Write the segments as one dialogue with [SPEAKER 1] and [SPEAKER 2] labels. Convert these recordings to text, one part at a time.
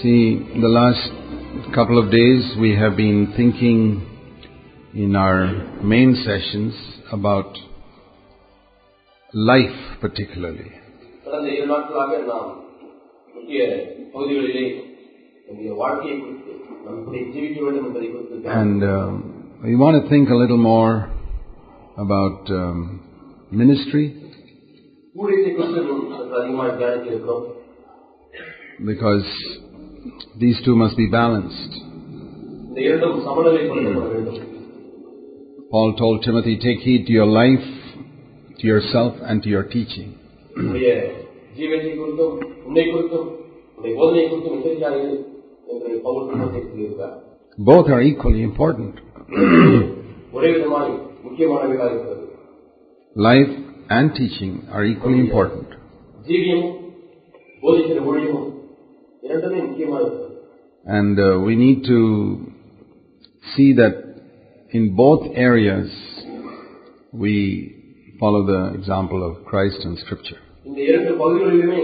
[SPEAKER 1] See, the last couple of days we have been thinking in our main sessions about life particularly.
[SPEAKER 2] கடந்த ஏழு நாட்களாக நாம் முக்கிய பகுதிகளிலே நம்முடைய வாழ்க்கையை குறித்து நாம் இப்படி ஜீவிக்க வேண்டும் என்பதை குறித்து
[SPEAKER 1] And um, we want to think a little more about um, ministry
[SPEAKER 2] ஊழியத்தை குறித்து இன்னும் சற்று அதிகமாக தியானிக்க இருக்கிறோம்
[SPEAKER 1] because these two must be balanced. Paul told Timothy, take heed to your life, to yourself, and to your teaching. Both are equally important. life and teaching are equally important.
[SPEAKER 2] ஜீவியமும் போதிக்கிற ஊழியமும் இரண்டுமே முக்கியமாக இருக்கிறது
[SPEAKER 1] And uh, we need to see that in both areas we follow the example of Christ and Scripture.
[SPEAKER 2] இந்த இரண்டு பகுதிகளிலுமே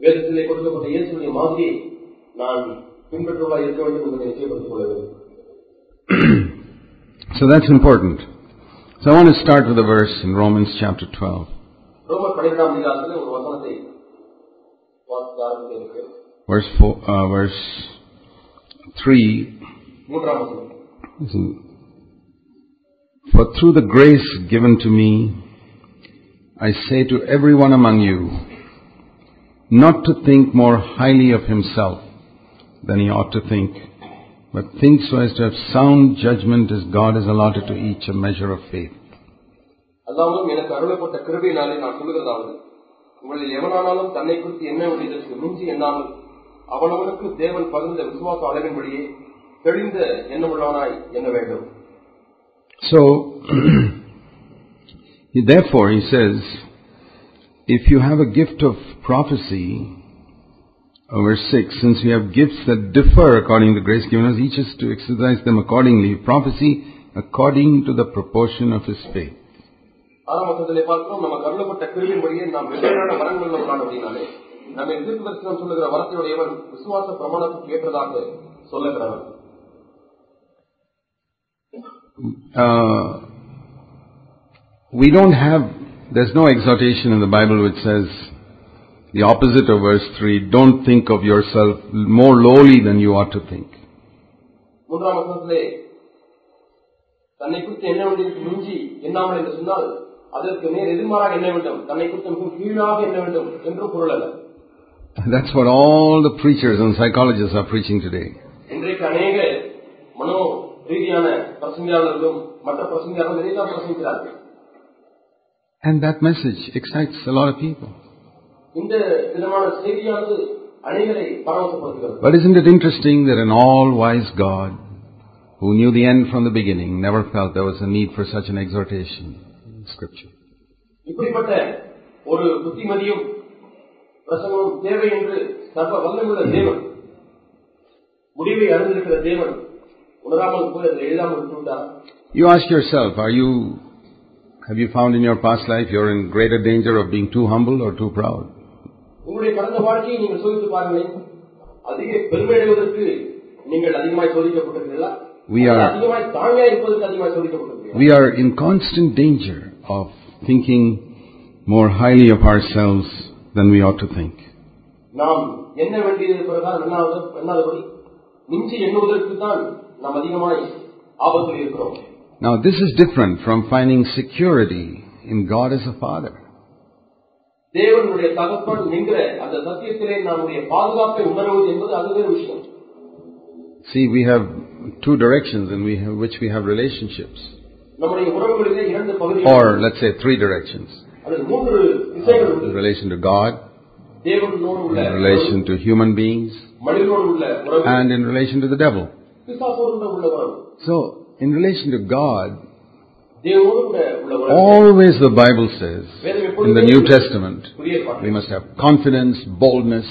[SPEAKER 2] வேதத்திலே கொடுக்கப்பட்ட இயேசுடைய மாதிரியை நான் பின்பற்றுவதாக இருக்க வேண்டும் என்பதை நிச்சயப்படுத்திக் கொள்ள வேண்டும்
[SPEAKER 1] So that's important. So I want to start with a verse in Romans chapter 12. Verse, four, uh, verse 3
[SPEAKER 2] மூன்றாம் வசனம்
[SPEAKER 1] Listen. For through the grace given to me, I say to everyone among you, not to think more highly of himself than he ought to think, but think so as to have sound judgment as God has allotted to each a measure of faith.
[SPEAKER 2] அல்லாமலும் எனக்கு அருளப்பட்ட கிருபையினாலே நான் சொல்லுகிறதாவது உங்களில் எவனானாலும் தன்னை குறித்து என்ன வேண்டியதற்கு மிஞ்சி எண்ணாமல் அவனவனுக்கு தேவன் பகிர்ந்த விசுவாச அளவின்படியே தெளிந்த எண்ணமுள்ளவனாய் எண்ண வேண்டும்
[SPEAKER 1] So, therefore, he says, if you have a gift of prophecy, uh, verse 6, since we have gifts that differ according to the grace given us, each is to exercise them accordingly. Prophecy according to the proportion of his faith.
[SPEAKER 2] ஆறாம் வசனத்திலே பார்க்கிறோம் நமக்கு அருளப்பட்ட கிருவின்படியே நாம் வெவ்வேறான வரங்கள் உள்ளவனான அப்படின்னாலே நம்மை தீர்க்க தரிசனம் சொல்லுகிற வரத்தையுடையவன் விசுவாச பிரமாணத்துக்கு ஏற்றதாக சொல்லுகிறவன்
[SPEAKER 1] Uh, we don't have, there's no exhortation in the Bible which says the opposite of verse 3, don't think of yourself more lowly than you ought to think.
[SPEAKER 2] மூன்றாம் வசனத்திலே தன்னை குறித்து என்ன வேண்டியதற்கு மிஞ்சி எண்ணாமல் என்று சொன்னால் அதற்கு நேர் எதிர்மாறாக எண்ண வேண்டும் தன்னை குறித்து மிகவும் கீழாக எண்ண வேண்டும் என்று பொருள் அல்ல
[SPEAKER 1] That's what all the preachers and psychologists are preaching today.
[SPEAKER 2] இன்றைக்கு அநேக மனோ ரீதியான பிரசங்கியாளர்களும் மற்ற பிரசங்கியாளர்களும் இதைத்தான் பிரசங்கிக்கிறார்கள்
[SPEAKER 1] And that message excites a lot of people.
[SPEAKER 2] இந்த விதமான செய்தியானது அநேகரை பரவசப்படுத்துகிறது
[SPEAKER 1] But isn't it interesting that an all-wise God, who knew the end from the beginning, never felt there was a need for such an exhortation in Scripture?
[SPEAKER 2] இப்படிப்பட்ட ஒரு புத்திமதியும் பிரசங்கமும் தேவை என்று சர்வ வல்லமுள்ள தேவன் முடிவை அறிந்திருக்கிற தேவன் உணராமல் போய் அதில் எழுதாமல் விட்டுவிட்டார்
[SPEAKER 1] You ask yourself, are you, have you found in your past life you're in greater danger of being too humble or too proud?
[SPEAKER 2] உங்களுடைய கடந்த வாழ்க்கையை நீங்கள் சோதித்து பாருங்களேன் அதிக பெருமை அடைவதற்கு நீங்கள் அதிகமாய் சோதிக்கப்பட்டிருக்கிறீர்களா
[SPEAKER 1] We are-
[SPEAKER 2] அல்லது அதிகமாய் தாழ்மையா இருப்பதற்கு அதிகமாய் சோதிக்கப்பட்டிருக்கிறீர்களா
[SPEAKER 1] We are in constant danger of thinking more highly of ourselves than we ought to think.
[SPEAKER 2] நாம் என்ன வேண்டியது பிரகாரம் எண்ணாவது எண்ணாதபடி மிஞ்சி எண்ணுவதற்கு தான் நாம் அதிகமாய் ஆபத்தில் இருக்கிறோம்
[SPEAKER 1] Now this is different from finding security in God as a Father.
[SPEAKER 2] தேவனுடைய தகப்பன் என்கிற அந்த சத்தியத்திலே நம்முடைய பாதுகாப்பை உணர்வது என்பது அது வேறு விஷயம்
[SPEAKER 1] See, we have two directions in we have, which we have relationships. Or let's say three directions. In relation to God, in relation to human beings, and in relation to the devil. So, in relation to God, always the Bible says in the New Testament, we must have confidence, boldness.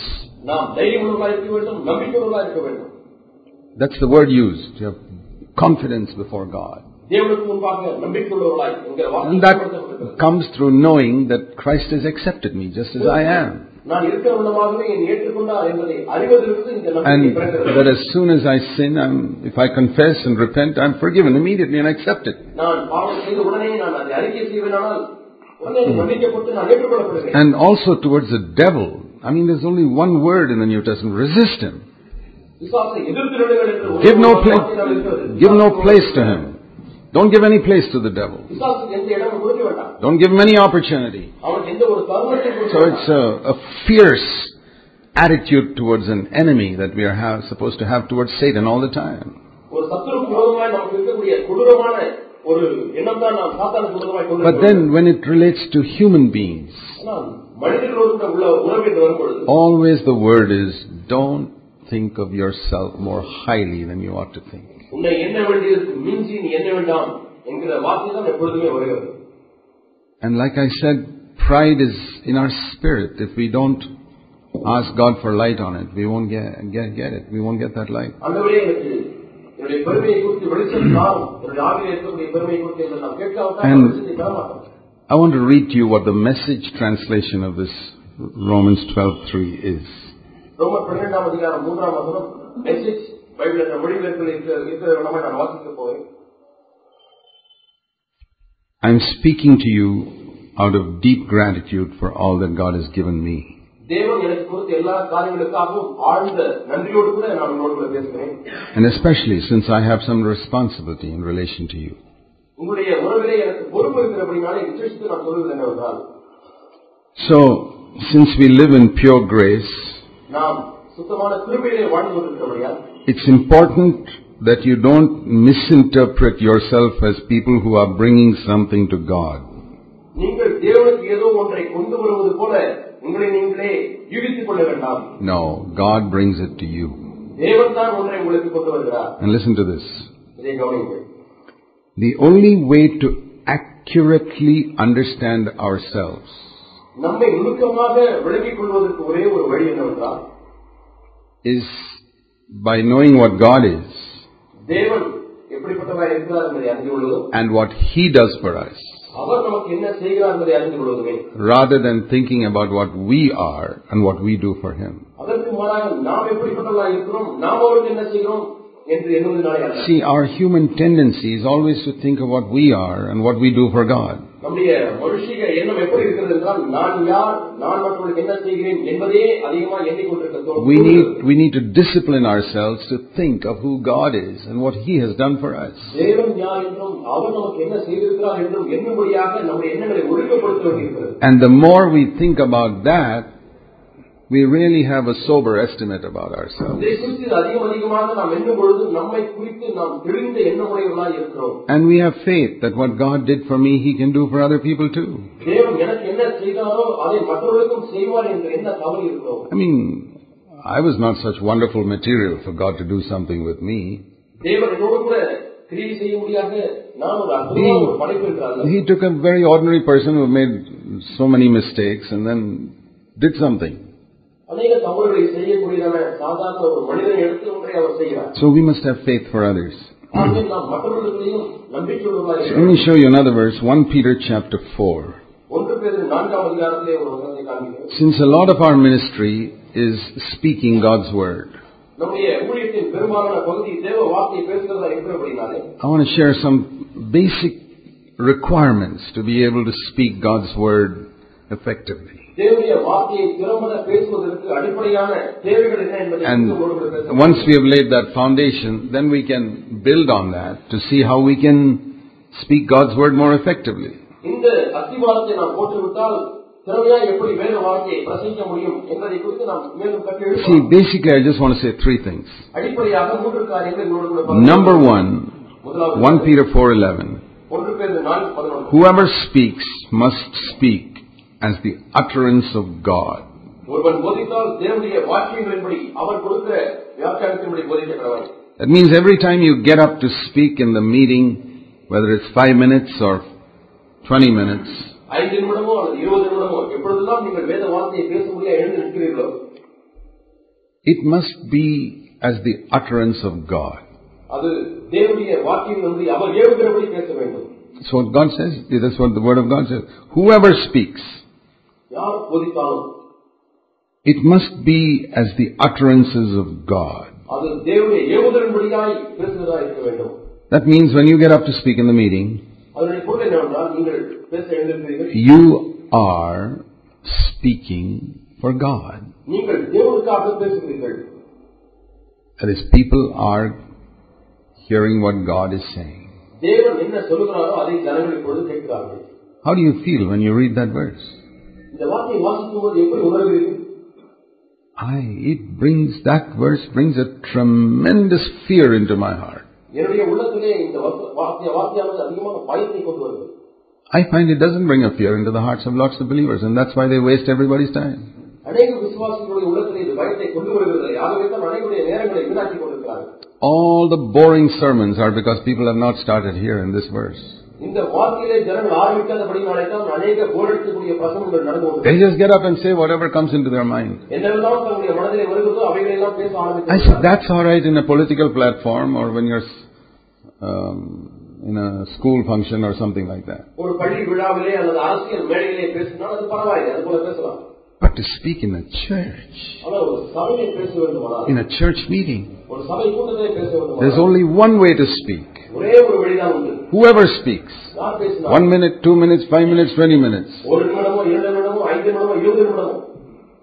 [SPEAKER 1] That's the word used. You have confidence before God that comes through knowing that Christ has accepted me just as I am. And that as soon as I sin, I'm, if I confess and repent, I'm forgiven immediately and accepted.
[SPEAKER 2] it.
[SPEAKER 1] And also towards the devil. I mean, there's only one word in the New Testament resist him. Give no,
[SPEAKER 2] pla-
[SPEAKER 1] give no place to him. Don't give any place to the devil. Don't give him any opportunity. So it's a, a fierce attitude towards an enemy that we are have, supposed to have towards Satan all the time. But then when it relates to human beings, always the word is don't think of yourself more highly than you ought to think.
[SPEAKER 2] உன்னை என்ன வேண்டியதற்கு மிஞ்சி நீ என்ன வேண்டாம் என்கிற வார்த்தை தான் எப்பொழுதுமே வருகிறது
[SPEAKER 1] And like I said, pride is in our spirit. If we don't ask God for light on it, we won't get, get, get it. We won't get that light.
[SPEAKER 2] ஆண்டவரே எனக்கு என்னுடைய பெருமையை குறித்து வெளிச்சம் தாரும் என்னுடைய ஆவியில் இருக்கக்கூடிய பெருமையை குறித்து என்று நாம் கேட்காவிட்டால்
[SPEAKER 1] And-
[SPEAKER 2] வெளிச்சத்தை பெற மாட்டோம்
[SPEAKER 1] I want to read to you what the message translation of this Romans 12:3 is.
[SPEAKER 2] ரோமர் பன்னிரெண்டாம் அதிகாரம் மூன்றாம் வசனம் மெசேஜ் பைபிள் என்ற மொழிபெயர்ப்பில் இருக்கிற இருக்கிற விதமாக நான் வாசிக்க போகிறேன்
[SPEAKER 1] I'm speaking to you out of deep gratitude for all that God has given me.
[SPEAKER 2] தேவன் எனக்கு கொடுத்த எல்லா காரியங்களுக்காகவும் ஆழ்ந்த நன்றியோடு கூட நான் உங்களோடு கூட பேசுகிறேன்
[SPEAKER 1] And especially since I have some responsibility in relation to you.
[SPEAKER 2] உங்களுடைய உறவிலே எனக்கு பொறுப்பு இருக்கிறபடினாலே விசேஷித்து நான் சொல்வது என்னவென்றால்
[SPEAKER 1] So, since we live in pure grace, it's important that you don't misinterpret yourself as people who are bringing something to God. No, God brings it to you. And listen to this. The only way to accurately understand ourselves is by knowing what God is
[SPEAKER 2] தேவன் எப்படிப்பட்டவராய் இருக்கிறார் என்பதை அறிந்து கொள்வதும்
[SPEAKER 1] and what He does for us,
[SPEAKER 2] அவர் நமக்கு என்ன செய்கிறார் என்பதை அறிந்து கொள்வதுமே
[SPEAKER 1] rather than thinking about what we are and what we do for Him.
[SPEAKER 2] அதற்கு மாறாக நாம் எப்படிப்பட்டவர்களாய் இருக்கிறோம் நாம் அவருக்கு என்ன செய்கிறோம் என்று எண்ணுவதனாலே அல்ல
[SPEAKER 1] See, our human tendency is always to think of what we are and what we do for God.
[SPEAKER 2] நம்முடைய மனுஷிக எண்ணம் எப்படி இருக்கிறது என்றால் நான் யார் நான் மற்றவர்களுக்கு என்ன செய்கிறேன் என்பதே அதிகமாக எண்ணிக்கொண்டிருக்க தோணும்.
[SPEAKER 1] We need, we need to discipline ourselves to think of who God is and what He has done for us.
[SPEAKER 2] தேவன் யார் என்றும் அவர் நமக்கு என்ன செய்திருக்கிறார் என்றும் எண்ணும்படியாக நம்முடைய எண்ணங்களை ஒழுங்கப்படுத்த வேண்டியிருக்கிறது
[SPEAKER 1] And the more we think about that, we really have a sober estimate about ourselves. And we have faith that what God did for me, He can do for other people too. I mean, I was not such wonderful material for God to do something with me.
[SPEAKER 2] He,
[SPEAKER 1] he took a very ordinary person who made so many mistakes and then did something. So we must have faith for others. so let me show you another verse, 1 Peter chapter 4. Since a lot of our ministry is speaking God's word, I want to share some basic requirements to be able to speak God's word effectively. And once we have laid that foundation, then we can build on that to see how we can speak God's word more effectively. See, basically, I just want to say three things. Number one, 1 Peter 4.11. Whoever speaks must speak as the utterance of God. That means every time you get up to speak in the meeting, whether it's five minutes or twenty minutes, it must be as the utterance of God. That's what God says. That's what the Word of God says. Whoever speaks, it must be as the utterances of God. That means when you get up to speak in the meeting, you are speaking for God. That is, people are hearing what God is saying. How do you feel when you read that verse?
[SPEAKER 2] இந்த வார்த்தையை வாசிக்கும் போது எப்படி உணர்கிறீர்கள்
[SPEAKER 1] I, it brings, that verse brings a tremendous fear into my heart.
[SPEAKER 2] என்னுடைய உள்ளத்திலே இந்த வச- வார்த்தை வார்த்தையானது அதிகமான பயத்தை கொண்டு வருகிறது
[SPEAKER 1] I find it doesn't bring a fear into the hearts of lots of believers, and that's why they waste everybody's time.
[SPEAKER 2] அநேக விசுவாசிகளுடைய உள்ளத்திலே இது பயத்தை கொண்டு வருகிறது ஆகவே தான் அனைவருடைய நேரங்களை வீணாக்கி கொண்டிருக்கிறார்கள்
[SPEAKER 1] All the boring sermons are because people have not started here in this verse.
[SPEAKER 2] இந்த வார்த்தையிலே ஜனங்கள் ஆரம்பிக்காதபடினாலே தான் அநேக போரடிக்கக்கூடிய பிரசங்கங்கள் நடந்து
[SPEAKER 1] They
[SPEAKER 2] கொண்டிருக்கிறது
[SPEAKER 1] just get up and say whatever comes into their mind.
[SPEAKER 2] என்னவெல்லாம் தங்களுடைய மனதிலே வருகிறதோ அவைகளெல்லாம் பேச
[SPEAKER 1] I said,
[SPEAKER 2] ஆரம்பித்து
[SPEAKER 1] that's alright in a political platform or when you're um, in a school function or something like that.
[SPEAKER 2] ஒரு பள்ளி விழாவிலே அல்லது அரசியல் மேடையிலே பேசினால் அது பரவாயில்லை அது போல பேசலாம்
[SPEAKER 1] But to speak in a church,
[SPEAKER 2] ஆனால் ஒரு சபையை பேச வேண்டுமானால்
[SPEAKER 1] in a church meeting,
[SPEAKER 2] ஒரு சபை கூட்டத்திலே பேச
[SPEAKER 1] there's
[SPEAKER 2] வேண்டுமானால்
[SPEAKER 1] only one way to speak. Whoever speaks, one minute, two minutes, five minutes, twenty minutes,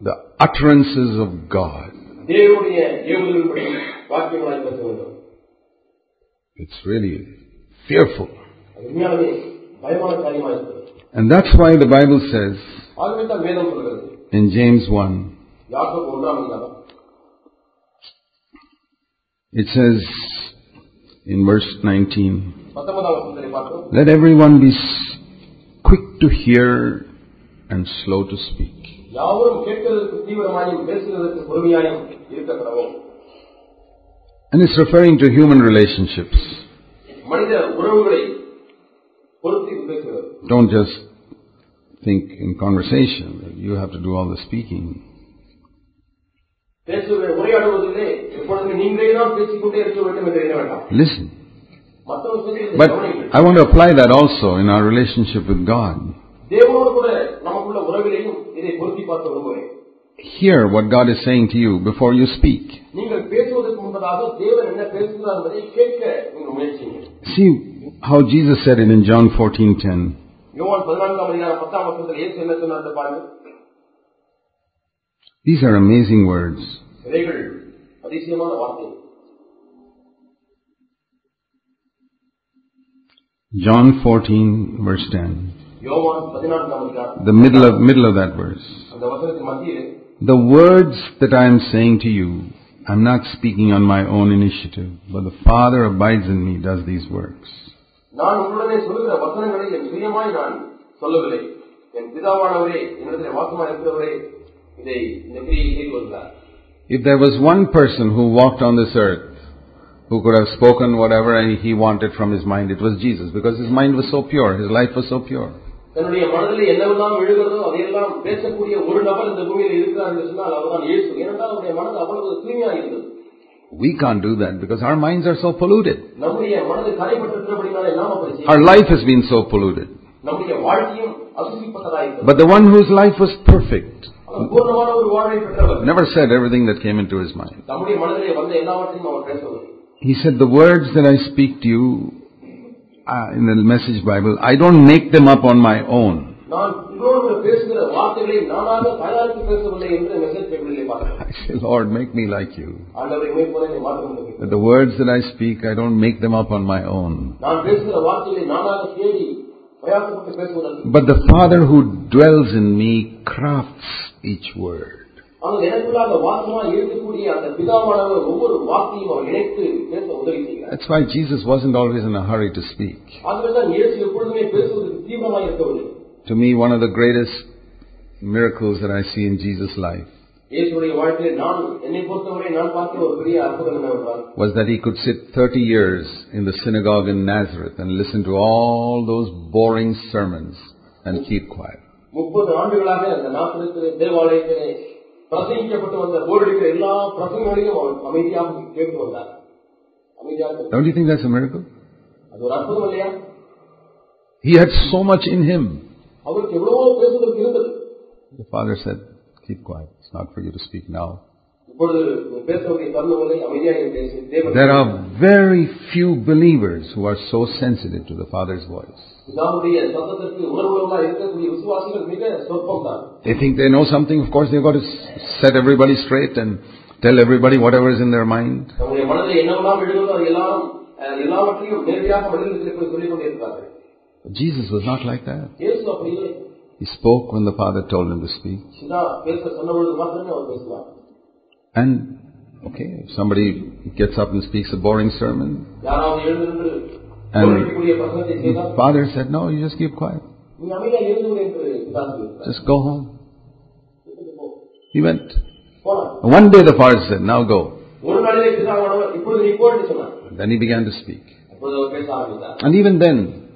[SPEAKER 1] the utterances of God. It's really fearful. And that's why the Bible says in James 1, it says, in verse 19. Let everyone be quick to hear and slow to speak. And it's referring to human relationships. Don't just think in conversation. You have to do all the speaking. Listen. But I want to apply that also in our relationship with God. Hear what God is saying to you before you speak. See how Jesus said it in John 14:10. These are amazing words.
[SPEAKER 2] இவைகள் அதிசயமான வார்த்தை
[SPEAKER 1] John 14 verse 10.
[SPEAKER 2] யோவான் பதினான்காம் அதிகாரம்
[SPEAKER 1] The middle of, middle of that verse.
[SPEAKER 2] அந்த வசனத்தின் மத்தியிலே
[SPEAKER 1] The words that I am saying to you, I'm not speaking on my own initiative, but the Father abides in me, does these works.
[SPEAKER 2] நான் உங்களுடனே சொல்லுகிற வசனங்களை என் சுயமாய் நான் சொல்லவில்லை என் பிதாவானவரே என்னிடத்திலே வாசமாக இருக்கிறவரே இதை இந்த கிரியை செய்து வருகிறார்
[SPEAKER 1] If there was one person who walked on this earth who could have spoken whatever he wanted from his mind, it was Jesus, because his mind was so pure, his life was so pure.
[SPEAKER 2] தன்னுடைய மனதில் என்னவெல்லாம் எழுகிறதோ அதையெல்லாம் பேசக்கூடிய ஒரு நபர் இந்த பூமியில் இருக்கிறார் என்று சொன்னால் அவர்தான் இயேசு ஏனென்றால் அவருடைய மனது அவ்வளவு தூய்மையாக இருந்தது
[SPEAKER 1] We can't do that because our minds are so polluted.
[SPEAKER 2] நம்முடைய மனது கரைப்பட்டிருக்கிறபடினாலே நாம் அப்படி செய்ய
[SPEAKER 1] Our life has been so polluted.
[SPEAKER 2] நம்முடைய வாழ்க்கையும் அசுசிப்பட்டதாக இருக்கிறது
[SPEAKER 1] But the one whose life was perfect
[SPEAKER 2] அவர் பூர்ணமான ஒரு வாழ்வை பெற்றவர்
[SPEAKER 1] never said everything that came into his mind.
[SPEAKER 2] நம்முடைய மனதிலே வந்த எல்லாவற்றையும் அவர் பேசவில்லை
[SPEAKER 1] He said, The words that I speak to you uh, in the Message Bible, I don't make them up on my own.
[SPEAKER 2] நான் உங்களோடு கூட பேசுகிற வார்த்தைகளை நானாக தயாரித்து பேசவில்லை என்று மெசேஜ் பைபிளிலே பார்க்கிறேன்
[SPEAKER 1] I say, Lord, make me like you.
[SPEAKER 2] ஆண்டவரை உண்மை போல என்னை மாற்ற முடியும்
[SPEAKER 1] That the words that I speak, I don't make them up on my own.
[SPEAKER 2] நான் பேசுகிற வார்த்தைகளை நானாக தேடி பிரயாசப்பட்டு பேசுவதற்கு
[SPEAKER 1] But the Father who dwells in me crafts each word. That's why Jesus wasn't always in a hurry to speak. To me, one of the greatest miracles that I see in Jesus' life was that he could sit 30 years in the synagogue in Nazareth and listen to all those boring sermons and keep quiet.
[SPEAKER 2] முப்பது ஆண்டுகளாக அந்த நாட்டிலே தேவாலயத்திலே பிரசங்கிக்கப்பட்டு வந்த போரடிக்கிற எல்லா பிரசங்கங்களையும் அவர் அமைதியாக கேட்டு வந்தார் அமைதியாக இருந்தார்.
[SPEAKER 1] Don't you think that's a miracle?
[SPEAKER 2] அது ஒரு அற்புதம் இல்லையா
[SPEAKER 1] He had so much in him.
[SPEAKER 2] அவருக்கு எவ்வளவோ பேசுவதற்கு இருந்தது
[SPEAKER 1] The father said, keep quiet. It's not for you to speak now. There are very few believers who are so sensitive to the Father's voice. They think they know something, of course, they've got to set everybody straight and tell everybody whatever is in their mind. Jesus was not like that. He spoke when the Father told him to speak. And okay, if somebody gets up and speaks a boring sermon, and the father said, No, you just keep quiet. Just go home. He went. One day the father said, Now go. Then he began to speak. And even then,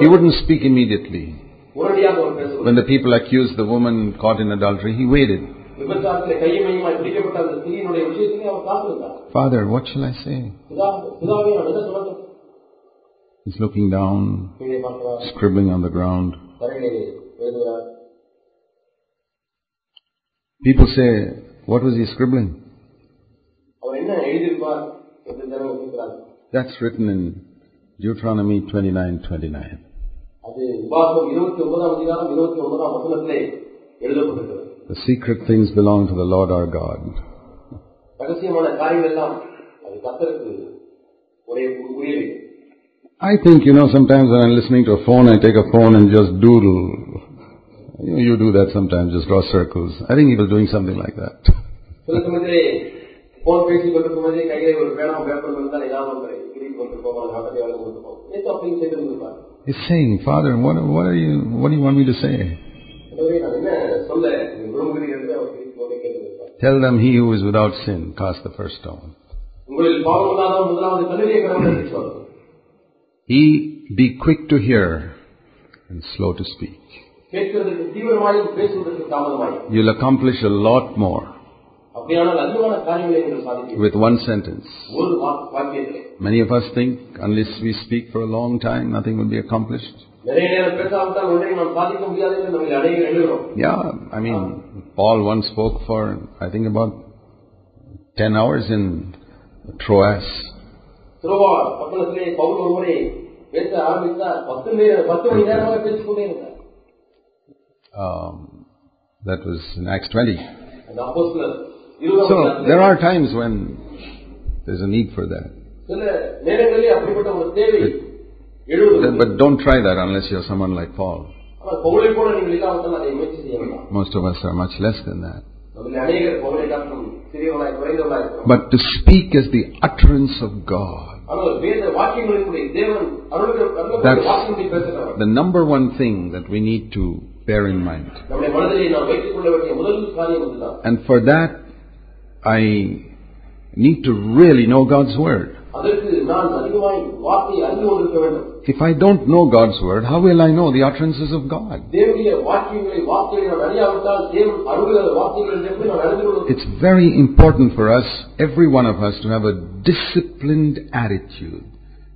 [SPEAKER 1] he wouldn't speak immediately. When the people accused the woman caught in adultery, he waited.
[SPEAKER 2] விபச்சாரத்திலே கையமையுமாய் பிடிக்கப்பட்ட அந்த ஸ்திரீயினுடைய விஷயத்திலே அவர் காத்திருந்தார்
[SPEAKER 1] Father, what shall I say?
[SPEAKER 2] பிதா பிதாவே நான் என்ன சொல்லட்டும்
[SPEAKER 1] He's looking down,
[SPEAKER 2] கீழே பார்க்கிறார்
[SPEAKER 1] scribbling on the ground.
[SPEAKER 2] தரையிலே எழுதுகிறார்
[SPEAKER 1] People say, what was he scribbling?
[SPEAKER 2] அவர் என்ன எழுதியிருப்பார் என்று ஜனங்கள் கேட்கிறார்
[SPEAKER 1] That's written in Deuteronomy 29, 29.
[SPEAKER 2] அது உபாசம் இருபத்தி ஒன்பதாம் அதிகாரம் இருபத்தி ஒன்பதாம் வசனத்திலே எழுதப்பட்டிருக்கிறது
[SPEAKER 1] The secret things belong to the Lord our God.
[SPEAKER 2] ரகசியமான காரியங்கள் எல்லாம் அது கத்தருக்கு ஒரே உரியவை
[SPEAKER 1] I think, you know, sometimes when I'm listening to a phone, I take a phone and just doodle. You, know, you do that sometimes, just draw circles. I think he was doing something like that.
[SPEAKER 2] சில சமயத்திலே phone பேசிக் கொண்டிருக்கும் போதே கையிலே ஒரு பேனாவும் paper இருந்தால் ஏதாவது ஒன்றை கிரிக்கி கொண்டிருப்போம் அல்லது வட்டத்தை வேலை கொண்டிருப்போம் நேற்று அப்படியும் செய்திருந்திருப்பார்
[SPEAKER 1] He's saying, Father, what, what are you, what do you want me to say? Tell them he who is without sin cast the first stone. He be quick to hear and slow to speak. You'll accomplish a lot more with one sentence. Many of us think unless we speak for a long time, nothing will be accomplished. Yeah, I mean, Paul once spoke for, I think, about 10 hours in Troas. Um, that was in Acts 20. So there are times when there's a need for that.
[SPEAKER 2] It,
[SPEAKER 1] but don't try that unless you're someone like Paul. Most of us are much less than that. But to speak as the utterance of God. That's the number one thing that we need to bear in mind. And for that, I need to really know God's Word. If I don't know God's word, how will I know the utterances of God? It's very important for us, every one of us, to have a disciplined attitude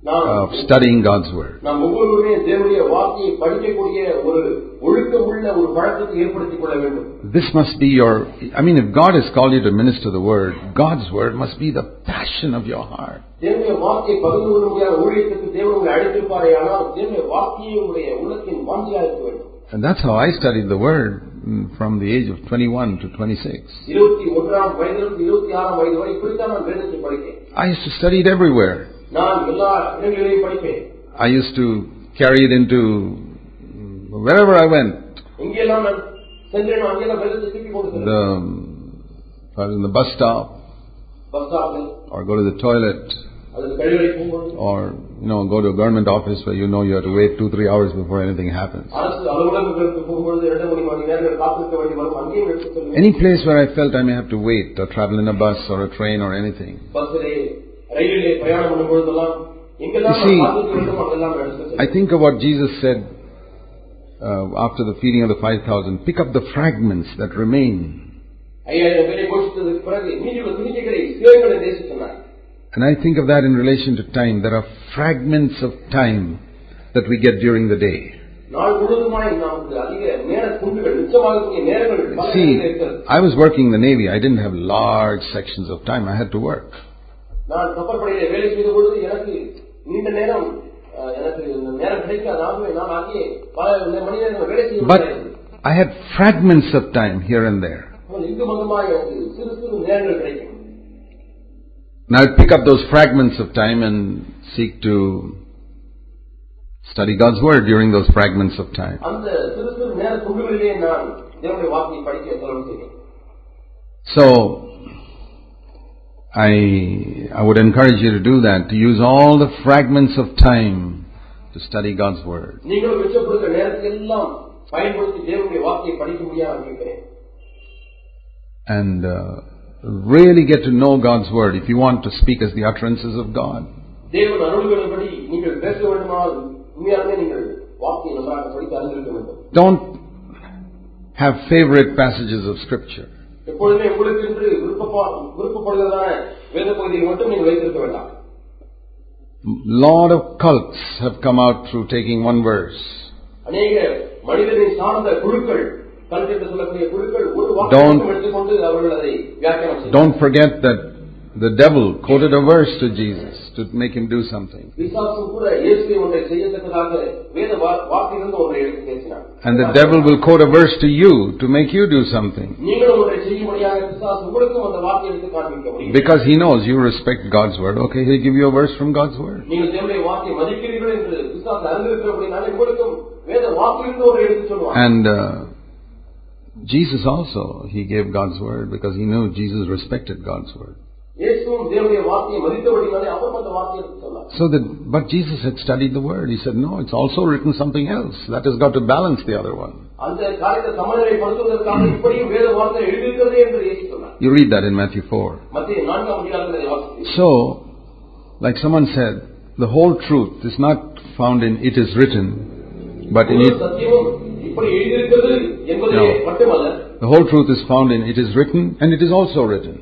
[SPEAKER 1] of studying God's Word.
[SPEAKER 2] நாம் ஒவ்வொருவருமே தேவனுடைய வார்த்தையை படிக்கக்கூடிய ஒரு ஒழுக்கமுள்ள ஒரு பழக்கத்தை ஏற்படுத்திக் கொள்ள வேண்டும்
[SPEAKER 1] This must be your, I mean, if God has called you to minister the Word, God's Word must be the passion of your heart.
[SPEAKER 2] தேவனுடைய வார்த்தையை பகிர்ந்து கொள்ள முடியாத ஊழியத்துக்கு தேவன் உங்களை அழைத்திருப்பாரே ஆனால் தேவனுடைய வார்த்தையை உங்களுடைய உள்ளத்தின் வாஞ்சியாக இருக்க வேண்டும்
[SPEAKER 1] And that's how I studied the Word mm, from the age of 21 to 26.
[SPEAKER 2] இருபத்தி ஒன்றாம் வயதிலிருந்து இருபத்தி ஆறாம் வயது வரை இப்படித்தான் நான் வேதத்தை படித்தேன்
[SPEAKER 1] I used to study it everywhere. I used to carry it into mm, wherever I went. The, in the bus stop, or go to the toilet, or you know go to a government office where you know you have to wait two three hours before anything happens. Any place where I felt I may have to wait or travel in a bus or a train or anything. You see, I think of what Jesus said uh, after the feeding of the 5,000 pick up the fragments that remain. And I think of that in relation to time. There are fragments of time that we get during the day. See, I was working in the Navy. I didn't have large sections of time. I had to work.
[SPEAKER 2] நான் கப்பற்படையில வேலை செய்த பொழுது எனக்கு நீண்ட நேரம் அஹ், எனக்கு இந்த நேரம் கிடைக்காது ஆகவே நான் அங்கே பல மணி நேரம் வேலை செய்ய
[SPEAKER 1] But
[SPEAKER 2] முடியாது.
[SPEAKER 1] I had fragments of time here and there.
[SPEAKER 2] ஆனால் இங்கு மங்கமாக எனக்கு சிறு சிறு நேரங்கள் கிடைக்கும்
[SPEAKER 1] And I'll pick up those fragments of time and seek to study God's Word during those fragments of time.
[SPEAKER 2] அந்த சிறு சிறு நேர துண்டுகளிலே நான் தேவனுடைய வார்த்தையை படிக்க செலவு செய்தேன்
[SPEAKER 1] So, I, I would encourage you to do that, to use all the fragments of time to study God's Word.
[SPEAKER 2] நீங்களும் மிச்சப்படுகிற நேரத்தை எல்லாம் பயன்படுத்தி தேவனுடைய வார்த்தையை படிக்க முடியாது கேட்கிறேன்
[SPEAKER 1] And uh, really get to know God's Word if you want to speak as the utterances of God.
[SPEAKER 2] தேவன் அருள்களின்படி நீங்கள் பேச வேண்டுமானால் உண்மையாலுமே நீங்கள் வார்த்தையை நன்றாக படித்து அறிந்திருக்க வேண்டும்
[SPEAKER 1] Don't have favorite passages of Scripture.
[SPEAKER 2] எப்பொழுதுமே உங்களுக்கு என்று விருப்பப்பா- விருப்பப்படுகிறதான வேத பகுதியில் மட்டும் நீங்கள் வைத்திருக்க வேண்டாம்
[SPEAKER 1] lot of cults have come out through taking one verse.
[SPEAKER 2] அநேக மனிதனை சார்ந்த குழுக்கள் கல்வி என்று சொல்லக்கூடிய குழுக்கள் ஒரு
[SPEAKER 1] Don't-
[SPEAKER 2] வாக்கு எடுத்துக்கொண்டு அவர்கள் அதை வியாக்கியானம் செய்தார்
[SPEAKER 1] Don't forget that the devil quoted a verse to Jesus to make him do something. And the devil will quote a verse to you to make you do something. Because he knows you respect God's word. Okay, he'll give you a verse from God's word. And uh, Jesus also, he gave God's word because he knew Jesus respected God's word. So that, but Jesus had studied the word. He said, no, it's also written something else. That has got to balance the other one. You read that in Matthew 4. So, like someone said, the whole truth is not found in it is written, but in it. No. The whole truth is found in it is written and it is also written.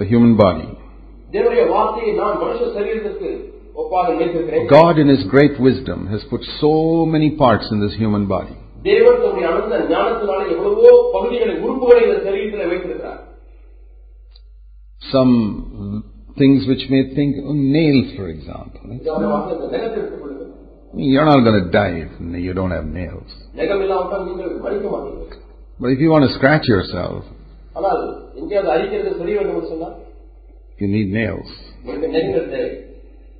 [SPEAKER 1] the human body.
[SPEAKER 2] தேவனுடைய வார்த்தையை நான் மனுஷ சரீரத்திற்கு ஒப்பாக நினைத்திருக்கிறேன்
[SPEAKER 1] God in His great wisdom has put so many parts in this human body.
[SPEAKER 2] தேவன் தம்முடைய அனந்த ஞானத்தினாலே எவ்வளவோ பகுதிகளை உறுப்புகளை இந்த சரீரத்தில் வைத்திருக்கிறார்
[SPEAKER 1] Some things which may think, oh, nails for example.
[SPEAKER 2] உதாரணமாக இந்த நெகத்தை எடுத்துக் கொள்ளுங்கள்
[SPEAKER 1] I mean, You're not going to die if you don't have nails.
[SPEAKER 2] நெகம் இல்லாவிட்டால் நீங்கள் மறிக்க மாட்டீர்கள்
[SPEAKER 1] But if you want to scratch yourself,
[SPEAKER 2] ஆனால் எங்கேயாவது அரிக்கிறது சரி வேண்டும் என்று சொன்னால்
[SPEAKER 1] you need nails.
[SPEAKER 2] உங்களுக்கு நெகங்கள் தேவை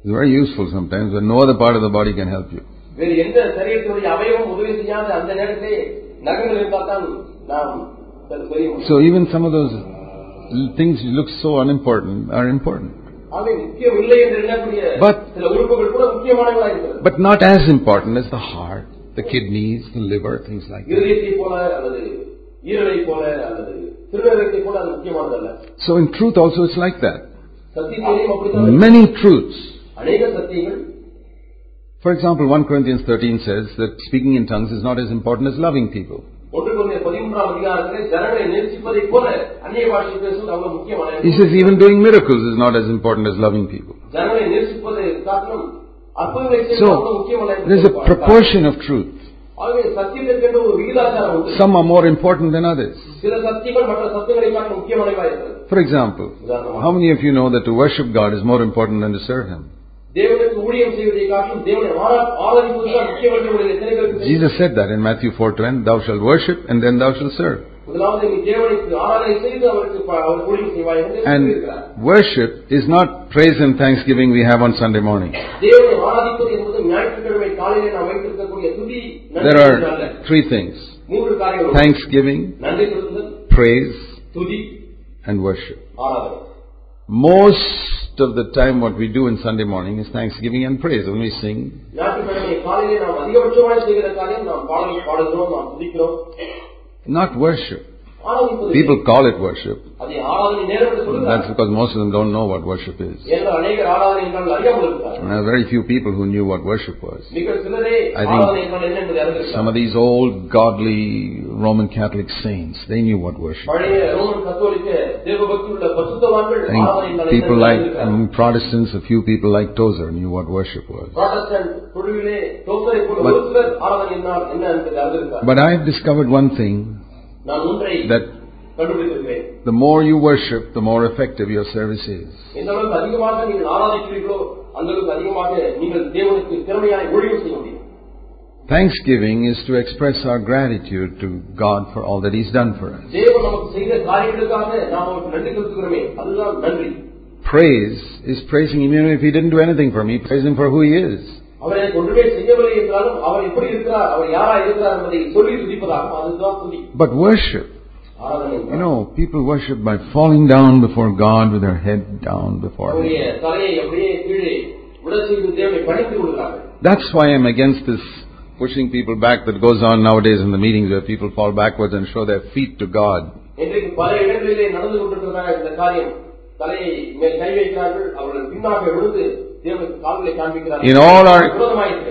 [SPEAKER 1] It's very useful sometimes when no other part of the body can help you.
[SPEAKER 2] வேறு எந்த சரீரத்தினுடைய அவயவம் உதவி செய்யாத அந்த நேரத்திலே நகங்கள் இருந்தால் தான் நாம் அது செய்ய முடியும்
[SPEAKER 1] So even some of those l- things which look so unimportant are important.
[SPEAKER 2] ஆகவே முக்கியம் இல்லை என்று எண்ணக்கூடிய
[SPEAKER 1] But-
[SPEAKER 2] சில உறுப்புகள் கூட முக்கியமானவர்களாக இருக்கிறது
[SPEAKER 1] But not as important as the heart, the kidneys, the liver, things like that.
[SPEAKER 2] இருதயத்தை போல அல்லது ஈரலை போல அல்லது திருநகரத்தை போல அது முக்கியமானதல்ல
[SPEAKER 1] So in truth also it's like that.
[SPEAKER 2] சத்தியத்திலையும் அப்படித்தான்
[SPEAKER 1] Many truths.
[SPEAKER 2] அநேக சத்தியங்கள்
[SPEAKER 1] For example, 1 Corinthians 13 says that speaking in tongues is not as important as loving people.
[SPEAKER 2] ஒன்று கொண்ட பதிமூன்றாம் அதிகாரத்திலே ஜனங்களை நேசிப்பதைப் போல அந்நிய பாஷை பேசுவது அவ்வளவு முக்கியமான
[SPEAKER 1] He says even doing miracles is not as important as loving people.
[SPEAKER 2] ஜனங்களை நேசிப்பதை காட்டிலும் அற்புதங்களை செய்வது அவ்வளவு
[SPEAKER 1] So,
[SPEAKER 2] முக்கியமல்ல என்று
[SPEAKER 1] there's a
[SPEAKER 2] சொல்வார்.
[SPEAKER 1] proportion of truth. Some are more important than others. For example, how many of you know that to worship God is more important than to serve Him? Jesus said that in Matthew 4:20, "Thou shalt worship, and then thou shalt serve." And worship is not praise and thanksgiving we have on Sunday morning. There are three things thanksgiving, praise, and worship. Most of the time, what we do in Sunday morning is thanksgiving and praise when we sing not worship. People call it worship. That's because most of them don't know what worship is. There are very few people who knew what worship was. I think some of these old godly Roman Catholic saints, they knew what worship was. I think people like um, Protestants, a few people like Tozer knew what worship was. But, but I've discovered one thing that the more you worship, the more effective your service is. Thanksgiving is to express our gratitude to God for all that He's done for us. Praise is praising Him even if He didn't do anything for me, praise Him for who He is.
[SPEAKER 2] அவர் எனக்கு ஒன்றுமே செய்யவில்லை என்றாலும் அவர் எப்படி இருக்கிறார் அவர் யாரா இருக்கிறார் என்பதை சொல்லி துதிப்பதாகும் அதுதான் துதி
[SPEAKER 1] But worship,
[SPEAKER 2] ஆராதனை
[SPEAKER 1] you know, people worship by falling down before God with their head down before
[SPEAKER 2] அவருடைய
[SPEAKER 1] Him.
[SPEAKER 2] தலையை அப்படியே கீழே விட செய்து தேவனை பணித்து கொள்கிறார்கள்
[SPEAKER 1] That's why I'm against this pushing people back that goes on nowadays in the meetings where people fall backwards and show their feet to God. In all our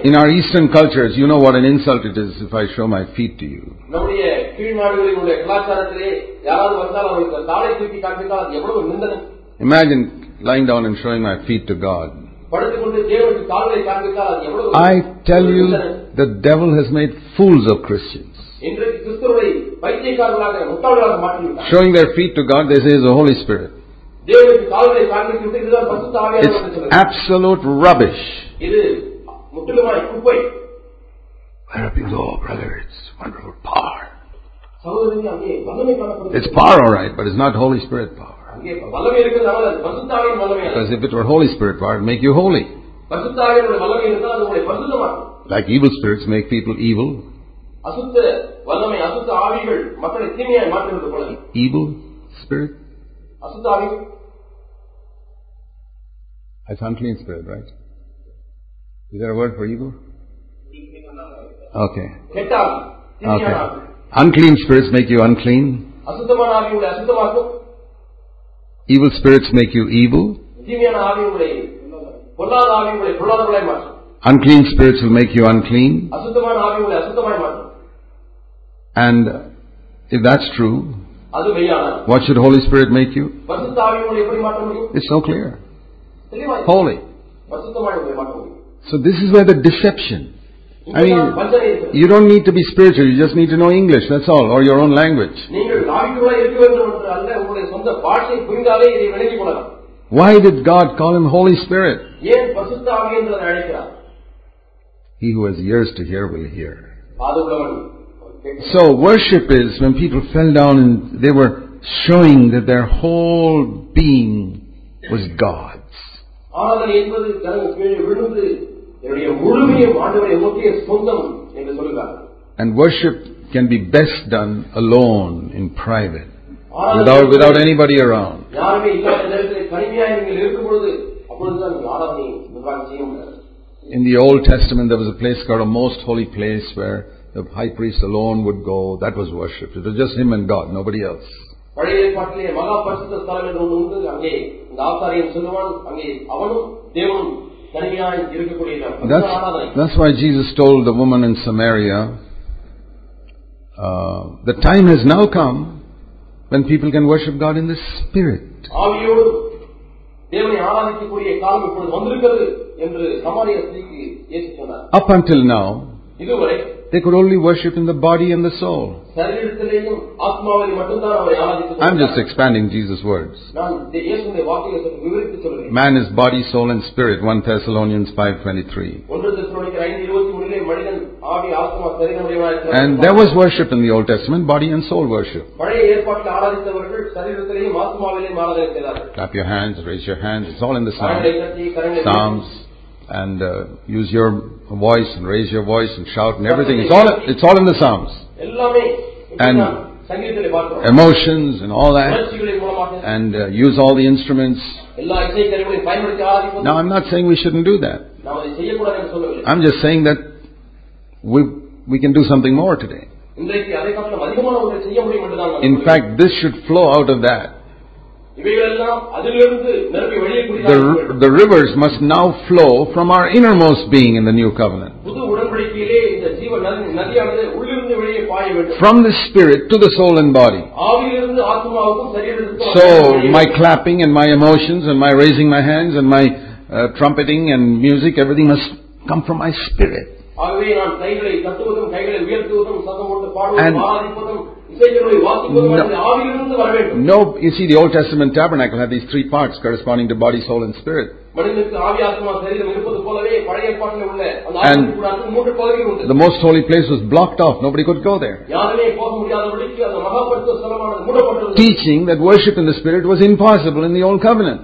[SPEAKER 1] in our Eastern cultures, you know what an insult it is if I show my feet to you. Imagine lying down and showing my feet to God. I tell you, the devil has made fools of Christians. Showing their feet to God, they say, is the Holy Spirit. It's absolute rubbish. Wherever you go, brother, it's wonderful power. It's power, all right, but it's not Holy Spirit power. Because if it were Holy Spirit power, it'd make you holy. Like evil spirits make people evil. Evil spirit
[SPEAKER 2] Aslında
[SPEAKER 1] That's unclean spirit, right? Is there a word for evil? Okay. Okay. Unclean spirits make you unclean. Evil spirits make you evil. Unclean spirits will make you unclean. And if that's true,
[SPEAKER 2] அது மெய்யான
[SPEAKER 1] what should Holy Spirit make you?
[SPEAKER 2] பரிசுத்த ஆவி உங்களை எப்படி மாற்ற முடியும்
[SPEAKER 1] It's so clear.
[SPEAKER 2] தெளிவாய்
[SPEAKER 1] Holy.
[SPEAKER 2] பரிசுத்தமாய் உங்களை மாற்ற முடியும்
[SPEAKER 1] So this is where the deception. I
[SPEAKER 2] இங்கேதான்
[SPEAKER 1] mean,
[SPEAKER 2] வஞ்சனை இருக்கிறது.
[SPEAKER 1] you don't need to be spiritual, you just need to know English, that's all, or your own language.
[SPEAKER 2] நீங்கள் ஆவிக்குள்ளாய் இருக்க வேண்டும் என்று அல்ல உங்களுடைய சொந்த பாஷை புரிந்தாலே இதை விளங்கிக் கொள்ளலாம்
[SPEAKER 1] Why did God call him Holy Spirit?
[SPEAKER 2] ஏன் பரிசுத்த ஆவி என்று அதை அழைக்கிறார்
[SPEAKER 1] He who has ears to hear will hear. So worship is when people fell down and they were showing that their whole being was God's. And worship can be best done alone in private, without, without anybody around. In the Old Testament, there was a place called a most holy place where the high priest alone would go. That was worship. It was just him and God, nobody else.
[SPEAKER 2] பழைய ஏற்பாட்டிலே மகா பரிசுத்த ஸ்தலம் என்று ஒன்று உண்டு அங்கே இந்த ஆசாரியன் சொல்லுவான் அங்கே அவனும் தேவனும் தனிமையாய் இருக்கக்கூடிய இடம். அதுதான் ஆராதனை
[SPEAKER 1] That's, that's why Jesus told the woman in Samaria, uh, the time has now come when people can worship God in the Spirit.
[SPEAKER 2] ஆவியோடு தேவனை ஆராதிக்கக்கூடிய காலம் இப்பொழுது வந்திருக்கிறது என்று சமாரிய ஸ்திரீக்கு இயேசு சொன்னார்
[SPEAKER 1] Up until now,
[SPEAKER 2] இதுவரை
[SPEAKER 1] they could only worship in the body and the soul. I'm just expanding Jesus' words. Man is body, soul, and spirit. 1 Thessalonians 5.23 And there was worship in the Old Testament, body and soul worship. Clap your hands, raise your hands. It's all in the Psalms. Psalms and uh, use your voice and raise your voice and shout and everything. It's all, it's all in the Psalms. And emotions and all that. And uh, use all the instruments. Now, I'm not saying we shouldn't do that. I'm just saying that we, we can do something more today. In fact, this should flow out of that. The, the rivers must now flow from our innermost being in the new covenant. From the spirit to the soul and body. So, my clapping and my emotions and my raising my hands and my uh, trumpeting and music, everything must come from my spirit. And no, no, you see, the Old Testament tabernacle had these three parts corresponding to body, soul, and spirit. And the most holy place was blocked off. Nobody could go there. Teaching that worship in the Spirit was impossible in the Old Covenant.